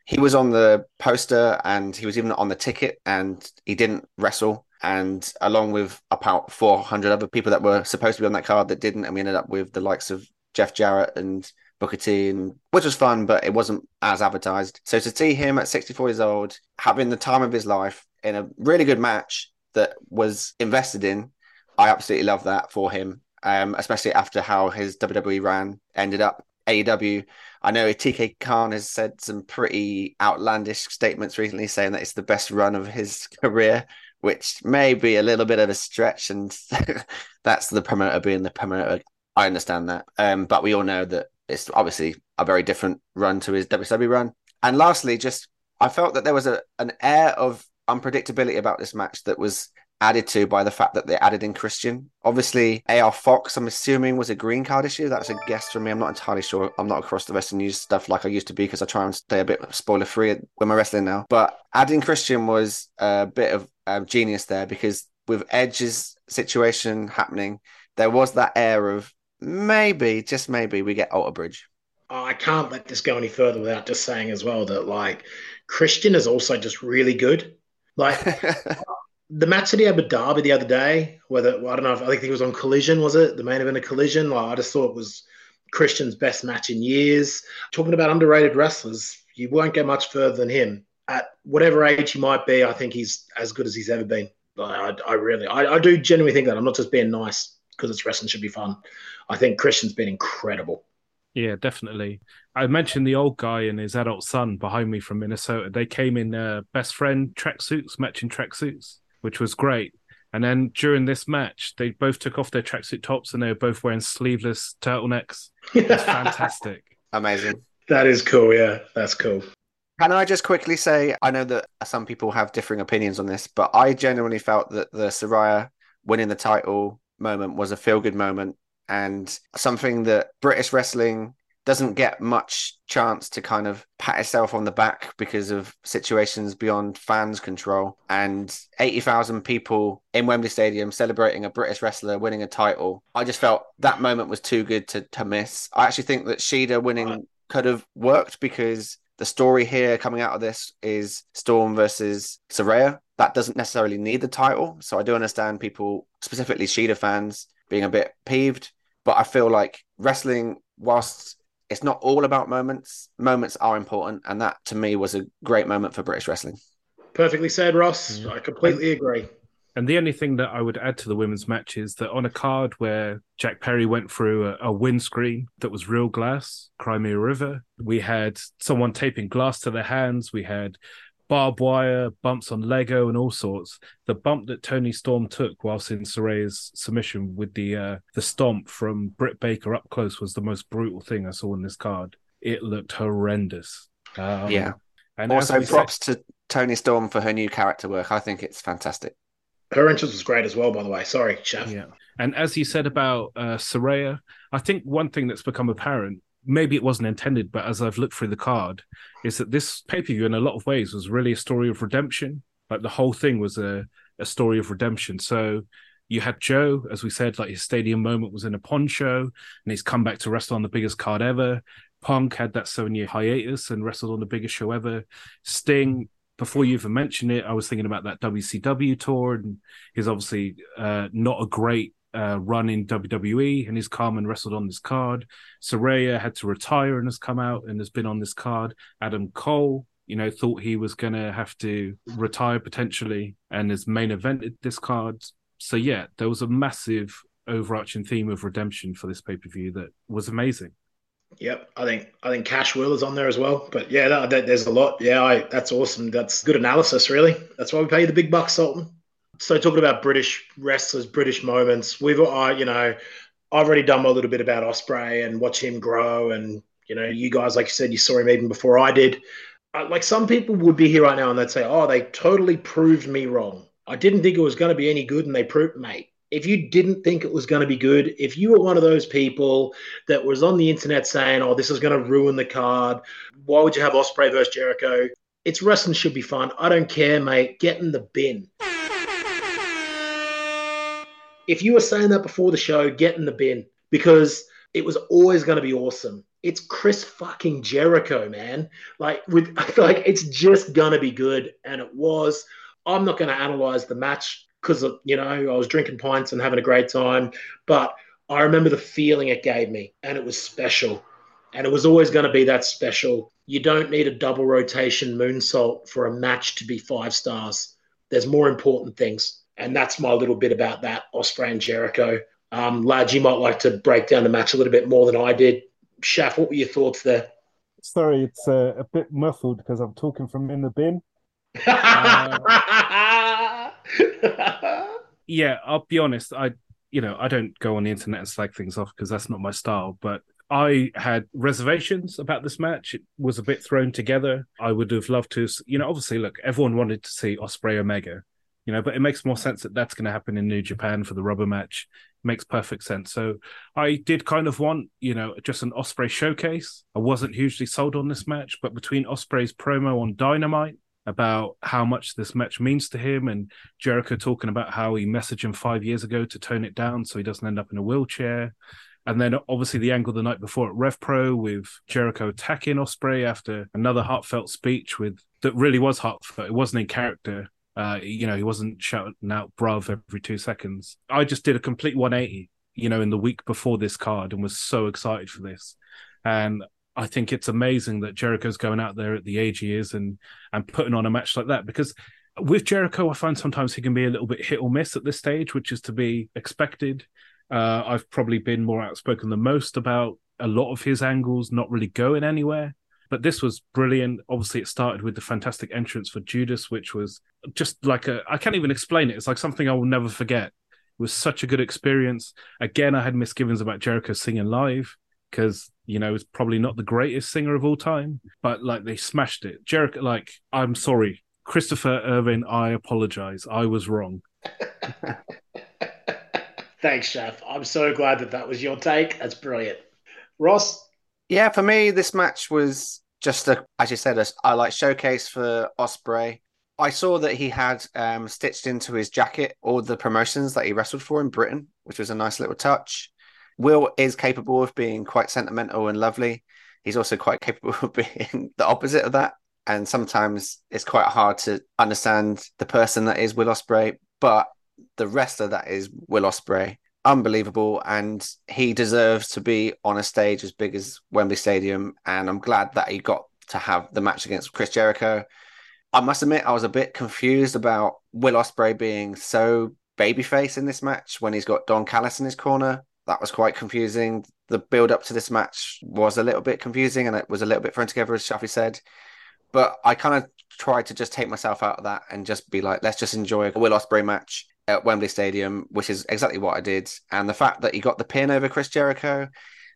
he was on the poster and he was even on the ticket and he didn't wrestle. And along with about 400 other people that were supposed to be on that card that didn't. And we ended up with the likes of Jeff Jarrett and Booker T, and, which was fun, but it wasn't as advertised. So to see him at 64 years old, having the time of his life in a really good match that was invested in, I absolutely love that for him, um, especially after how his WWE ran ended up. AEW, I know TK Khan has said some pretty outlandish statements recently saying that it's the best run of his career, which may be a little bit of a stretch. And that's the promoter being the promoter. I understand that. Um, but we all know that it's obviously a very different run to his WWE run. And lastly, just I felt that there was a an air of unpredictability about this match that was added to by the fact that they added in Christian. Obviously, AR Fox, I'm assuming, was a green card issue. That's a guess from me. I'm not entirely sure. I'm not across the wrestling news stuff like I used to be because I try and stay a bit spoiler free with my wrestling now. But adding Christian was a bit of uh, genius there because with Edge's situation happening, there was that air of maybe, just maybe, we get Alter Bridge. Oh, I can't let this go any further without just saying as well that like Christian is also just really good. Like the match that he had with Darby the other day, whether I don't know if I think it was on Collision, was it the main event of Collision? Like I just thought it was Christian's best match in years. Talking about underrated wrestlers, you won't get much further than him. At whatever age he might be, I think he's as good as he's ever been. Like, I, I really, I, I do genuinely think that. I'm not just being nice because it's wrestling should be fun. I think Christian's been incredible. Yeah, definitely. I mentioned the old guy and his adult son behind me from Minnesota. They came in uh, best friend tracksuits, matching tracksuits, which was great. And then during this match, they both took off their tracksuit tops and they were both wearing sleeveless turtlenecks. It's fantastic. Amazing. That is cool. Yeah, that's cool. Can I just quickly say, I know that some people have differing opinions on this, but I genuinely felt that the Saraya winning the title moment was a feel good moment and something that British wrestling doesn't get much chance to kind of pat itself on the back because of situations beyond fans' control. And 80,000 people in Wembley Stadium celebrating a British wrestler winning a title. I just felt that moment was too good to, to miss. I actually think that Shida winning could have worked because the story here coming out of this is Storm versus Saraya. That doesn't necessarily need the title. So I do understand people, specifically Shida fans, being a bit peeved. But I feel like wrestling, whilst it's not all about moments, moments are important. And that to me was a great moment for British wrestling. Perfectly said, Ross. Mm. I completely agree. And the only thing that I would add to the women's match is that on a card where Jack Perry went through a, a windscreen that was real glass, Crimea River, we had someone taping glass to their hands. We had barbed wire, bumps on Lego, and all sorts. The bump that Toni Storm took whilst in Saraya's submission with the uh, the stomp from Britt Baker up close was the most brutal thing I saw in this card. It looked horrendous. Um, Yeah. And Also, we said- props to Toni Storm for her new character work. I think it's fantastic. Her entrance was great as well, by the way. Sorry, Shaf. Yeah. And as you said about uh, Saraya, I think one thing that's become apparent, maybe it wasn't intended, but as I've looked through the card, is that this pay per view, in a lot of ways, was really a story of redemption. Like the whole thing was a, a story of redemption. So you had Joe, as we said, like his stadium moment was in a poncho, and he's come back to wrestle on the biggest card ever. Punk had that seven year hiatus and wrestled on the biggest show ever. Sting, before you even mentioned it, I was thinking about that WCW tour, and he's obviously uh, not a great uh, run in WWE, and he's come and wrestled on this card. Saraya had to retire and has come out and has been on this card. Adam Cole, you know, thought he was going to have to retire potentially and has main evented this card. So, yeah, there was a massive overarching theme of redemption for this pay per view that was amazing. Yep, I think I think Cash Wheeler's on there as well. But yeah, that, that- there's a lot. Yeah, I, that's awesome. That's good analysis, really. That's why we pay you the big bucks, Sultan. So talking about British wrestlers, British moments, we've uh, you know, I've already done a little bit about Ospreay and watch him grow, and you know, you guys, like you said, you saw him even before I did. Uh, like some people would be here right now and they'd say, "Oh, they totally proved me wrong. I didn't think it was going to be any good, and they proved, mate." If you didn't think it was going to be good, if you were one of those people that was on the internet saying, "Oh, this is going to ruin the card," why would you have Ospreay versus Jericho? It's wrestling should be fun. I don't care, mate. Get in the bin. If you were saying that before the show, get in the bin because it was always going to be awesome. It's Chris fucking Jericho, man. Like with like it's just gonna be good, and it was. I'm not going to analyze the match because you know I was drinking pints and having a great time, but I remember the feeling it gave me, and it was special, and it was always going to be that special. You don't need a double rotation moonsault for a match to be five stars. There's more important things, and that's my little bit about that Ospreay and Jericho. Um, Lad, you might like to break down the match a little bit more than I did. Shaf, what were your thoughts there? Sorry, it's uh, a bit muffled because I'm talking from in the bin. Yeah, I'll be honest. I, you know, I don't go on the internet and slag things off because that's not my style. But I had reservations about this match. It was a bit thrown together. I would have loved to, you know, obviously, look, everyone wanted to see Ospreay Omega. You know, but it makes more sense that that's going to happen in New Japan for the rubber match. makes perfect sense. So I did kind of want, you know, just an Ospreay showcase. I wasn't hugely sold on this match, but between Ospreay's promo on Dynamite about how much this match means to him and Jericho talking about how he messaged him five years ago to tone it down so he doesn't end up in a wheelchair. And then obviously the angle the night before at Rev Pro with Jericho attacking Ospreay after another heartfelt speech with that really was heartfelt. It wasn't in character. Uh, you know, he wasn't shouting out bruv every two seconds. I just did a complete 180, you know, in the week before this card and was so excited for this. And I think it's amazing that Jericho's going out there at the age he is and and putting on a match like that because with Jericho, I find sometimes he can be a little bit hit or miss at this stage, which is to be expected. Uh, I've probably been more outspoken than most about a lot of his angles not really going anywhere. But this was brilliant. Obviously, it started with the fantastic entrance for Judas, which was just like a I can't even explain it. It's like something I will never forget. It was such a good experience. Again, I had misgivings about Jericho singing live because you know he's probably not the greatest singer of all time, but like they smashed it. Jericho, like I'm sorry, Christopher Irvine, I apologize. I was wrong. Thanks, Shaf. I'm so glad that that was your take. That's brilliant. Ross, Yeah, for me, this match was just a, as you said, a, I like showcase for Ospreay. I saw that he had um, stitched into his jacket all the promotions that he wrestled for in Britain, which was a nice little touch. Will is capable of being quite sentimental and lovely. He's also quite capable of being the opposite of that. And sometimes it's quite hard to understand the person that is Will Ospreay, but the wrestler that is Will Ospreay, unbelievable, and he deserves to be on a stage as big as Wembley Stadium. And I'm glad that he got to have the match against Chris Jericho. I must admit, I was a bit confused about Will Ospreay being so babyface in this match when he's got Don Callis in his corner. That was quite confusing. The build up to this match was a little bit confusing and it was a little bit thrown together, as Shafi said. But I kind of tried to just take myself out of that and just be like, let's just enjoy a Will Ospreay match at Wembley Stadium, which is exactly what I did. And the fact that he got the pin over Chris Jericho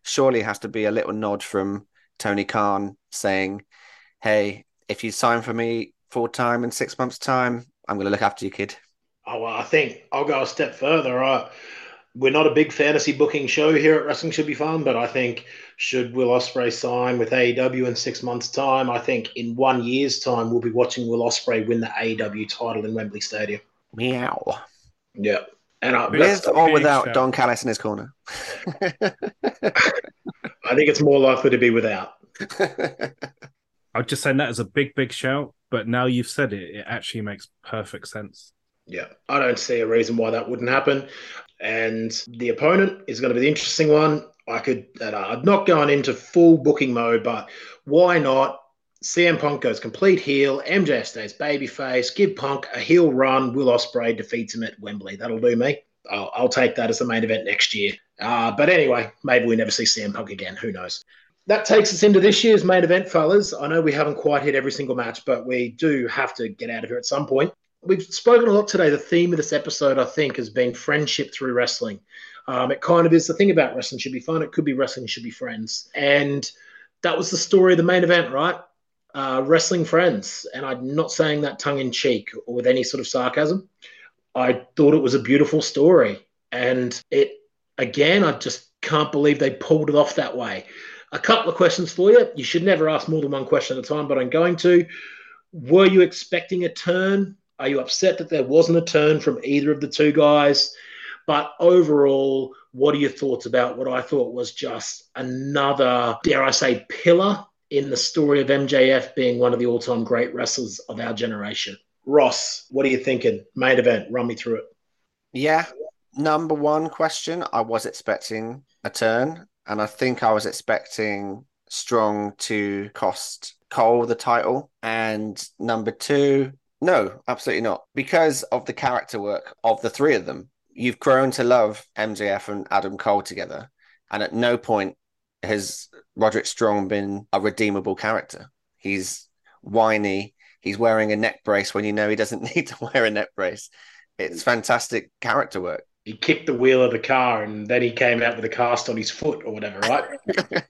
surely has to be a little nod from Tony Khan saying, hey, if you sign for me full time in six months' time, I'm going to look after you, kid. oh, well, I think I'll go a step further. Uh, we're not a big fantasy booking show here at Wrestling Should Be Fun, but I think should Will Ospreay sign with AEW in six months' time, I think in one year's time we'll be watching Will Ospreay win the AEW title in Wembley Stadium. Meow. Yeah, and I, With or without shout. Don Callis in his corner. I think it's more likely to be without. I'm just saying that as a big, big shout, but now you've said it, it actually makes perfect sense. Yeah, I don't see a reason why that wouldn't happen. And the opponent is going to be the interesting one. I could, and I'm not going into full booking mode, but why not? CM Punk goes complete heel. MJF stays babyface. Give Punk a heel run. Will Ospreay defeats him at Wembley. That'll do me. I'll, I'll take that as the main event next year. Uh, but anyway, maybe we never see CM Punk again. Who knows? That takes us into this year's main event, fellas. I know we haven't quite hit every single match, but we do have to get out of here at some point. We've spoken a lot today. The theme of this episode, I think, has been friendship through wrestling. Um, it kind of is the thing about wrestling should be fun. It could be wrestling should be friends. And that was the story of the main event, right? Uh, wrestling friends. And I'm not saying that tongue in cheek or with any sort of sarcasm. I thought it was a beautiful story. And it, again, I just can't believe they pulled it off that way. A couple of questions for you. You should never ask more than one question at a time, but I'm going to. Were you expecting a turn? Are you upset that there wasn't a turn from either of the two guys? But overall, what are your thoughts about what I thought was just another, dare I say, pillar in the story of MJF being one of the all time great wrestlers of our generation? Ross, what are you thinking? Main event, run me through it. Yeah. Number one question I was expecting a turn, and I think I was expecting Strong to cost Cole the title. And number two, no, absolutely not. Because of the character work of the three of them, you've grown to love MJF and Adam Cole together. And at no point has Roderick Strong been a redeemable character. He's whiny. He's wearing a neck brace when you know he doesn't need to wear a neck brace. It's fantastic character work. He kicked the wheel of the car and then he came out with a cast on his foot or whatever, right?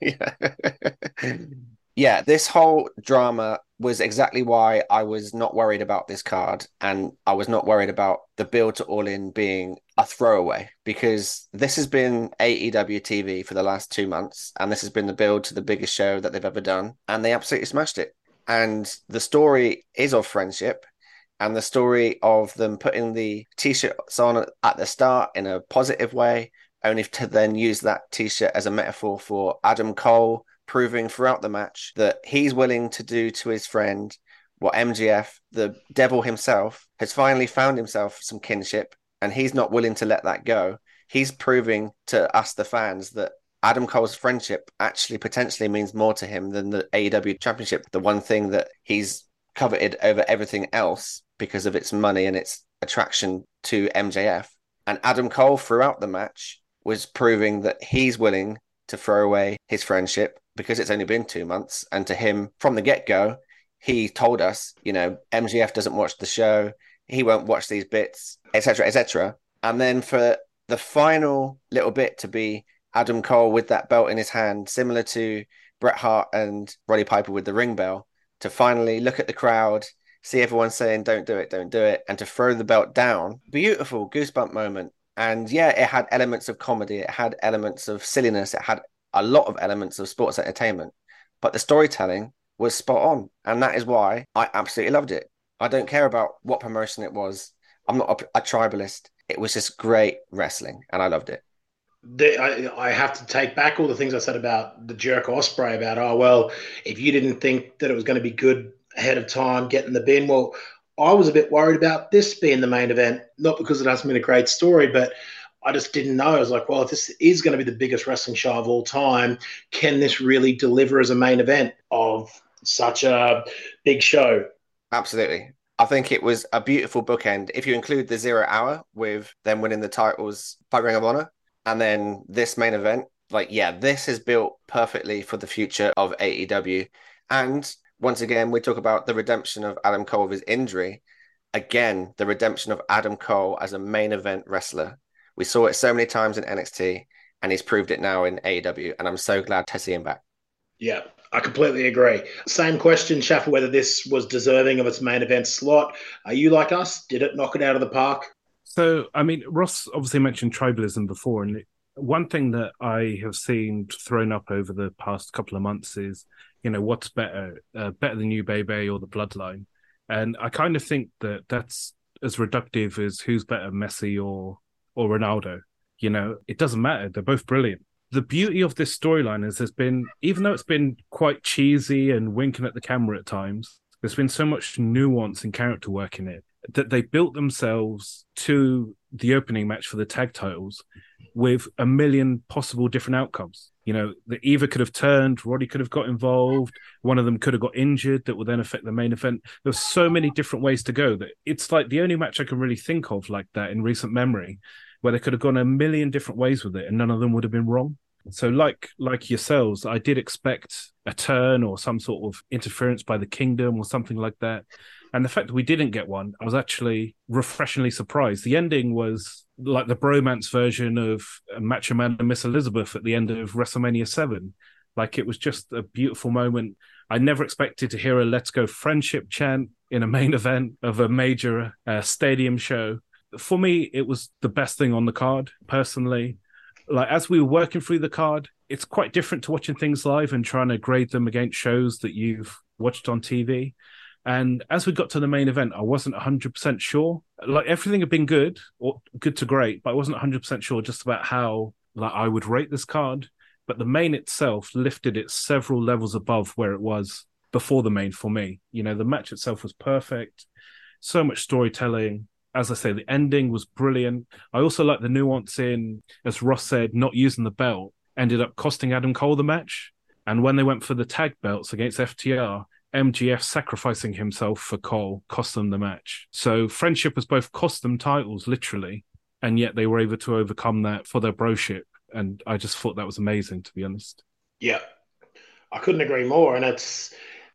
yeah. Yeah, this whole drama was exactly why I was not worried about this card and I was not worried about the build to All In being a throwaway because this has been AEW TV for the last two months and this has been the build to the biggest show that they've ever done and they absolutely smashed it. And the story is of friendship and the story of them putting the t-shirts on at the start in a positive way only to then use that t-shirt as a metaphor for Adam Cole proving throughout the match that he's willing to do to his friend what MJF, the devil himself, has finally found himself some kinship and he's not willing to let that go. He's proving to us, the fans, that Adam Cole's friendship actually potentially means more to him than the AEW championship, the one thing that he's coveted over everything else because of its money and its attraction to MJF. And Adam Cole, throughout the match, was proving that he's willing to throw away his friendship because it's only been two months. And to him, from the get go, he told us, you know, MJF doesn't watch the show, he won't watch these bits, etc., etc. And then for the final little bit to be Adam Cole with that belt in his hand, similar to Bret Hart and Roddy Piper with the ring bell, to finally look at the crowd, see everyone saying, Don't do it, don't do it, and to throw the belt down. Beautiful goosebump moment. And yeah, it had elements of comedy, it had elements of silliness, it had a lot of elements of sports entertainment, but the storytelling was spot on. And that is why I absolutely loved it. I don't care about what promotion it was. I'm not a, a tribalist. It was just great wrestling, and I loved it. The, I, I have to take back all the things I said about the jerk Ospreay about oh well if you didn't think that it was going to be good ahead of time getting the bin well I was a bit worried about this being the main event not because it hasn't been a great story but I just didn't know. I was like, well, if this is going to be the biggest wrestling show of all time, can this really deliver as a main event of such a big show? Absolutely. I think it was a beautiful bookend. If you include the zero hour with them winning the titles by Ring of Honor, and then this main event, like, yeah, this is built perfectly for the future of AEW. And once again, we talk about the redemption of Adam Cole with his injury. Again, the redemption of Adam Cole as a main event wrestler we saw it so many times in NXT, and he's proved it now in AEW. And I'm so glad to see him back. Yeah, I completely agree. Same question, Shaffer, whether this was deserving of its main event slot. Are you like us? Did it knock it out of the park? So, I mean, Ross obviously mentioned tribalism before, and one thing that I have seen thrown up over the past couple of months is, you know, what's better, uh, better than Bay Bay or the Bloodline? And I kind of think that that's as reductive as who's better, Messi or or Ronaldo. You know, it doesn't matter. They're both brilliant. The beauty of this storyline is there's been, even though it's been quite cheesy and winking at the camera at times, there's been so much nuance and character work in it that they built themselves to the opening match for the tag titles with a million possible different outcomes. You know, the either could have turned, Roddy could have got involved, one of them could have got injured that would then affect the main event. There's so many different ways to go that it's like the only match I can really think of like that in recent memory where they could have gone a million different ways with it and none of them would have been wrong. So like like yourselves, I did expect a turn or some sort of interference by the kingdom or something like that. And the fact that we didn't get one, I was actually refreshingly surprised. The ending was like the bromance version of Macho Man and Miss Elizabeth at the end of WrestleMania 7. Like it was just a beautiful moment. I never expected to hear a Let's Go friendship chant in a main event of a major uh, stadium show. For me, it was the best thing on the card, personally. Like as we were working through the card, it's quite different to watching things live and trying to grade them against shows that you've watched on TV. And as we got to the main event, I wasn't 100% sure. Like everything had been good or good to great, but I wasn't 100% sure just about how like I would rate this card. But the main itself lifted it several levels above where it was before the main for me. You know, the match itself was perfect, so much storytelling. As I say, the ending was brilliant. I also like the nuance in, as Ross said, not using the belt ended up costing Adam Cole the match. And when they went for the tag belts against FTR, MJF sacrificing himself for Cole cost them the match. So friendship has both cost them titles, literally, and yet they were able to overcome that for their broship. And I just thought that was amazing, to be honest. Yeah, I couldn't agree more. And it's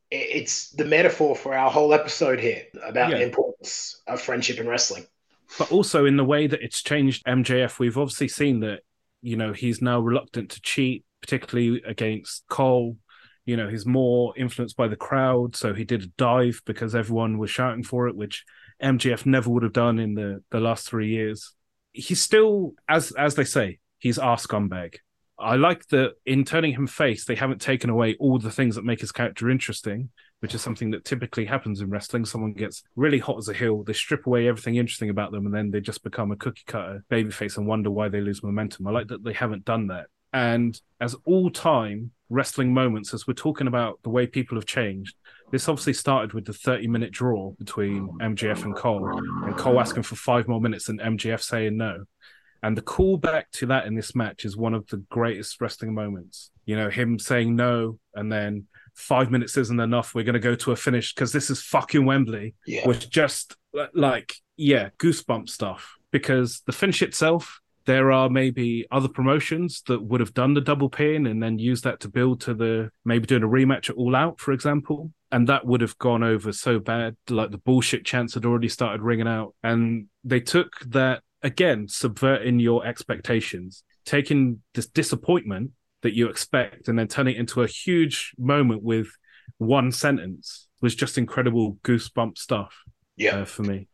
it's the metaphor for our whole episode here about Yeah. the importance of friendship in wrestling. But also in the way that it's changed MJF, we've obviously seen that, you know, he's now reluctant to cheat, particularly against Cole. You know, he's more influenced by the crowd, so he did a dive because everyone was shouting for it, which MJF never would have done in the the last three years. He's still, as as they say, he's our scumbag. I like that in turning him face, they haven't taken away all the things that make his character interesting, which is something that typically happens in wrestling. Someone gets really hot as a heel, they strip away everything interesting about them, and then they just become a cookie cutter babyface and wonder why they lose momentum. I like that they haven't done that. And as all time wrestling moments, as we're talking about the way people have changed, this obviously started with the 30 minute draw between MJF and Cole, and Cole asking for five more minutes and MJF saying no. And the callback to that in this match is one of the greatest wrestling moments. You know, him saying no, and then five minutes isn't enough. We're going to go to a finish because this is fucking Wembley. Yeah. Was just like, yeah, goosebump stuff. Because the finish itself, there are maybe other promotions that would have done the double pin and then used that to build to the maybe doing a rematch at All Out, for example. And that would have gone over so bad. Like the bullshit chants had already started ringing out. And they took that again, subverting your expectations, taking this disappointment that you expect and then turning it into a huge moment with one sentence was just incredible goosebump stuff Yeah. uh, for me.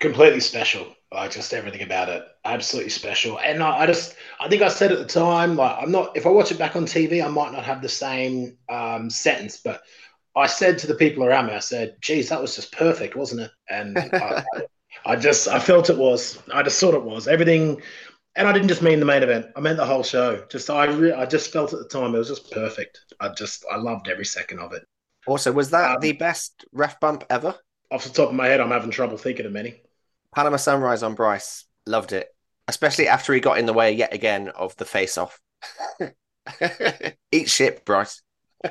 completely special. Like just everything about it, absolutely special. And I, I just, I think I said at the time, like I'm not. If I watch it back on TV, I might not have the same um, sentence, but I said to the people around me, I said, "Geez, that was just perfect, wasn't it?" And I, I, I just, I felt it was. I just thought it was everything. And I didn't just mean the main event. I meant the whole show. Just I, re- I just felt at the time it was just perfect. I just, I loved every second of it. Also, was that Um, the best ref bump ever? Off the top of my head, I'm having trouble thinking of many. Panama Sunrise on Bryce. Loved it. Especially after he got in the way yet again of the face off. Eat shit, Bryce.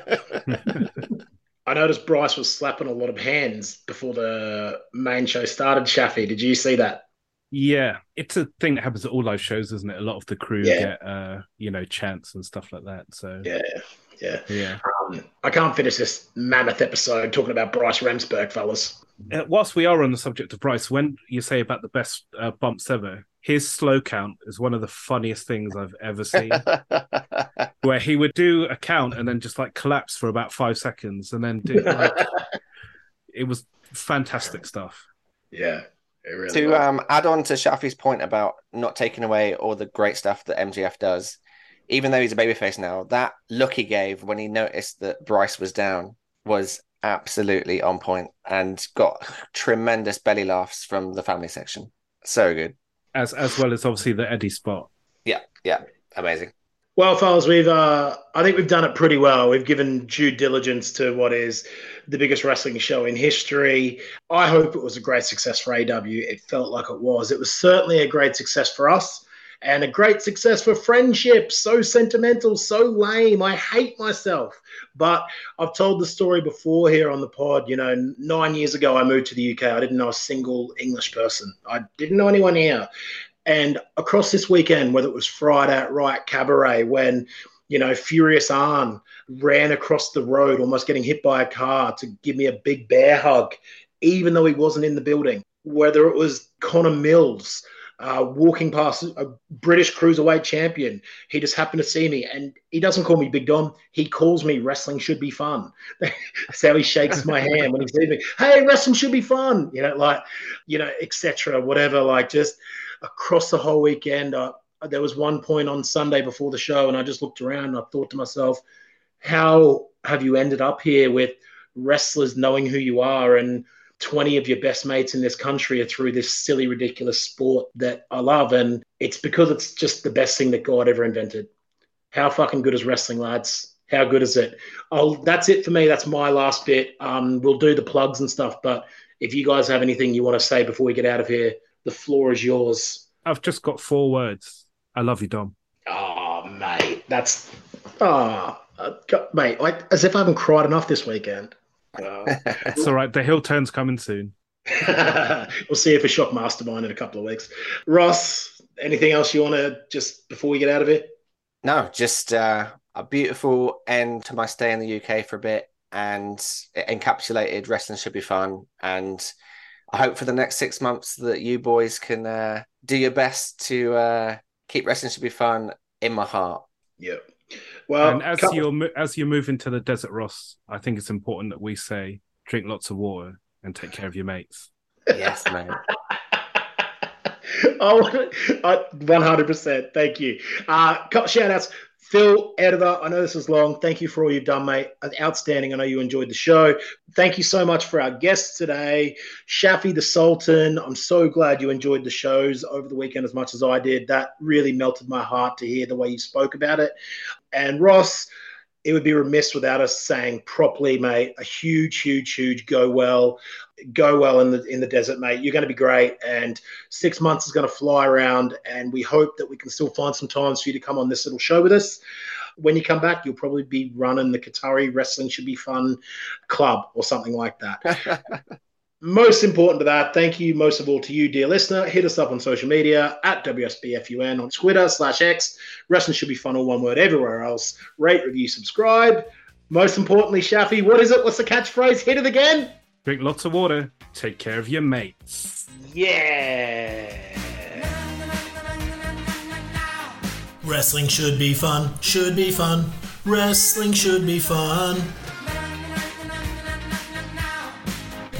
I noticed Bryce was slapping a lot of hands before the main show started. Shafi, did you see that? Yeah, it's a thing that happens at all live shows, isn't it? A lot of the crew Yeah. get, uh, you know, chants and stuff like that. So Yeah, yeah. yeah. Um, I can't finish this mammoth episode talking about Bryce Remsburg, fellas. Uh, whilst we are on the subject of Bryce, when you say about the best uh, bumps ever, his slow count is one of the funniest things I've ever seen. where he would do a count and then just like collapse for about five seconds and then do like it was fantastic stuff. Yeah, it really to was. um, add on to Shafi's point about not taking away all the great stuff that MJF does, even though he's a babyface now, that look he gave when he noticed that Bryce was down was absolutely on point and got tremendous belly laughs from the family section. So good. As as well as obviously the Eddie spot. Yeah, yeah, amazing. Well, fellas, we've uh, I think we've done it pretty well. We've given due diligence to what is the biggest wrestling show in history. I hope it was a great success for AEW. It felt like it was. It was certainly a great success for us and a great success for friendship. So sentimental, so lame. I hate myself. But I've told the story before here on the pod. You know, nine years ago, I moved to the UK. I didn't know a single English person. I didn't know anyone here. And across this weekend, whether it was Friday at Riot Cabaret, when you know Furious Arn ran across the road, almost getting hit by a car to give me a big bear hug, even though he wasn't in the building. Whether it was Connor Mills uh, walking past a British cruiserweight champion, he just happened to see me, and he doesn't call me Big Dom. He calls me Wrestling Should Be Fun. That's how he shakes my hand when he sees me. Hey, wrestling should be fun. You know, like you know, etc. Whatever. Like just across the whole weekend. Uh, there was one point on Sunday before the show, and I just looked around and I thought to myself, how have you ended up here with wrestlers knowing who you are and 20 of your best mates in this country are through this silly, ridiculous sport that I love? And it's because it's just the best thing that God ever invented. How fucking good is wrestling, lads? How good is it? Oh, that's it for me. That's my last bit. Um, we'll do the plugs and stuff, but if you guys have anything you want to say before we get out of here, the floor is yours. I've just got four words. I love you, Dom. Oh, mate, that's oh, mate, I, as if I haven't cried enough this weekend. Uh, It's all right. The hill turn's coming soon. we'll see if a shock mastermind in a couple of weeks. Ross, anything else you want to just before we get out of it? No, just uh, a beautiful end to my stay in the UK for a bit, and it encapsulated wrestling should be fun. And I hope for the next six months that you boys can uh, do your best to uh, keep wrestling should be fun in my heart. Yep. Well, and as couple- you're as you're moving to the desert, Ross, I think it's important that we say drink lots of water and take care of your mates. Yes, mate. I want 100%. Thank you. Uh, shout outs. Phil, editor, I know this is long. Thank you for all you've done, mate. Outstanding. I know you enjoyed the show. Thank you so much for our guests today. Shafi the Sultan, I'm so glad you enjoyed the shows over the weekend as much as I did. That really melted my heart to hear the way you spoke about it. And Ross, it would be remiss without us saying properly, mate, a huge, huge, huge go well. Go well in the in the desert, mate. You're going to be great, and six months is going to fly around. And we hope that we can still find some times for you to come on this little show with us. When you come back, you'll probably be running the Qatari Wrestling Should Be Fun Club or something like that. most important to that, thank you most of all to you, dear listener. Hit us up on social media at WSBFUN on Twitter slash X. Wrestling should be fun, all one word everywhere else. Rate, review, subscribe. Most importantly, Shafi, what is it? What's the catchphrase? Hit it again. Drink lots of water. Take care of your mates. Yeah. Wrestling should be fun, should be fun. Wrestling should be fun.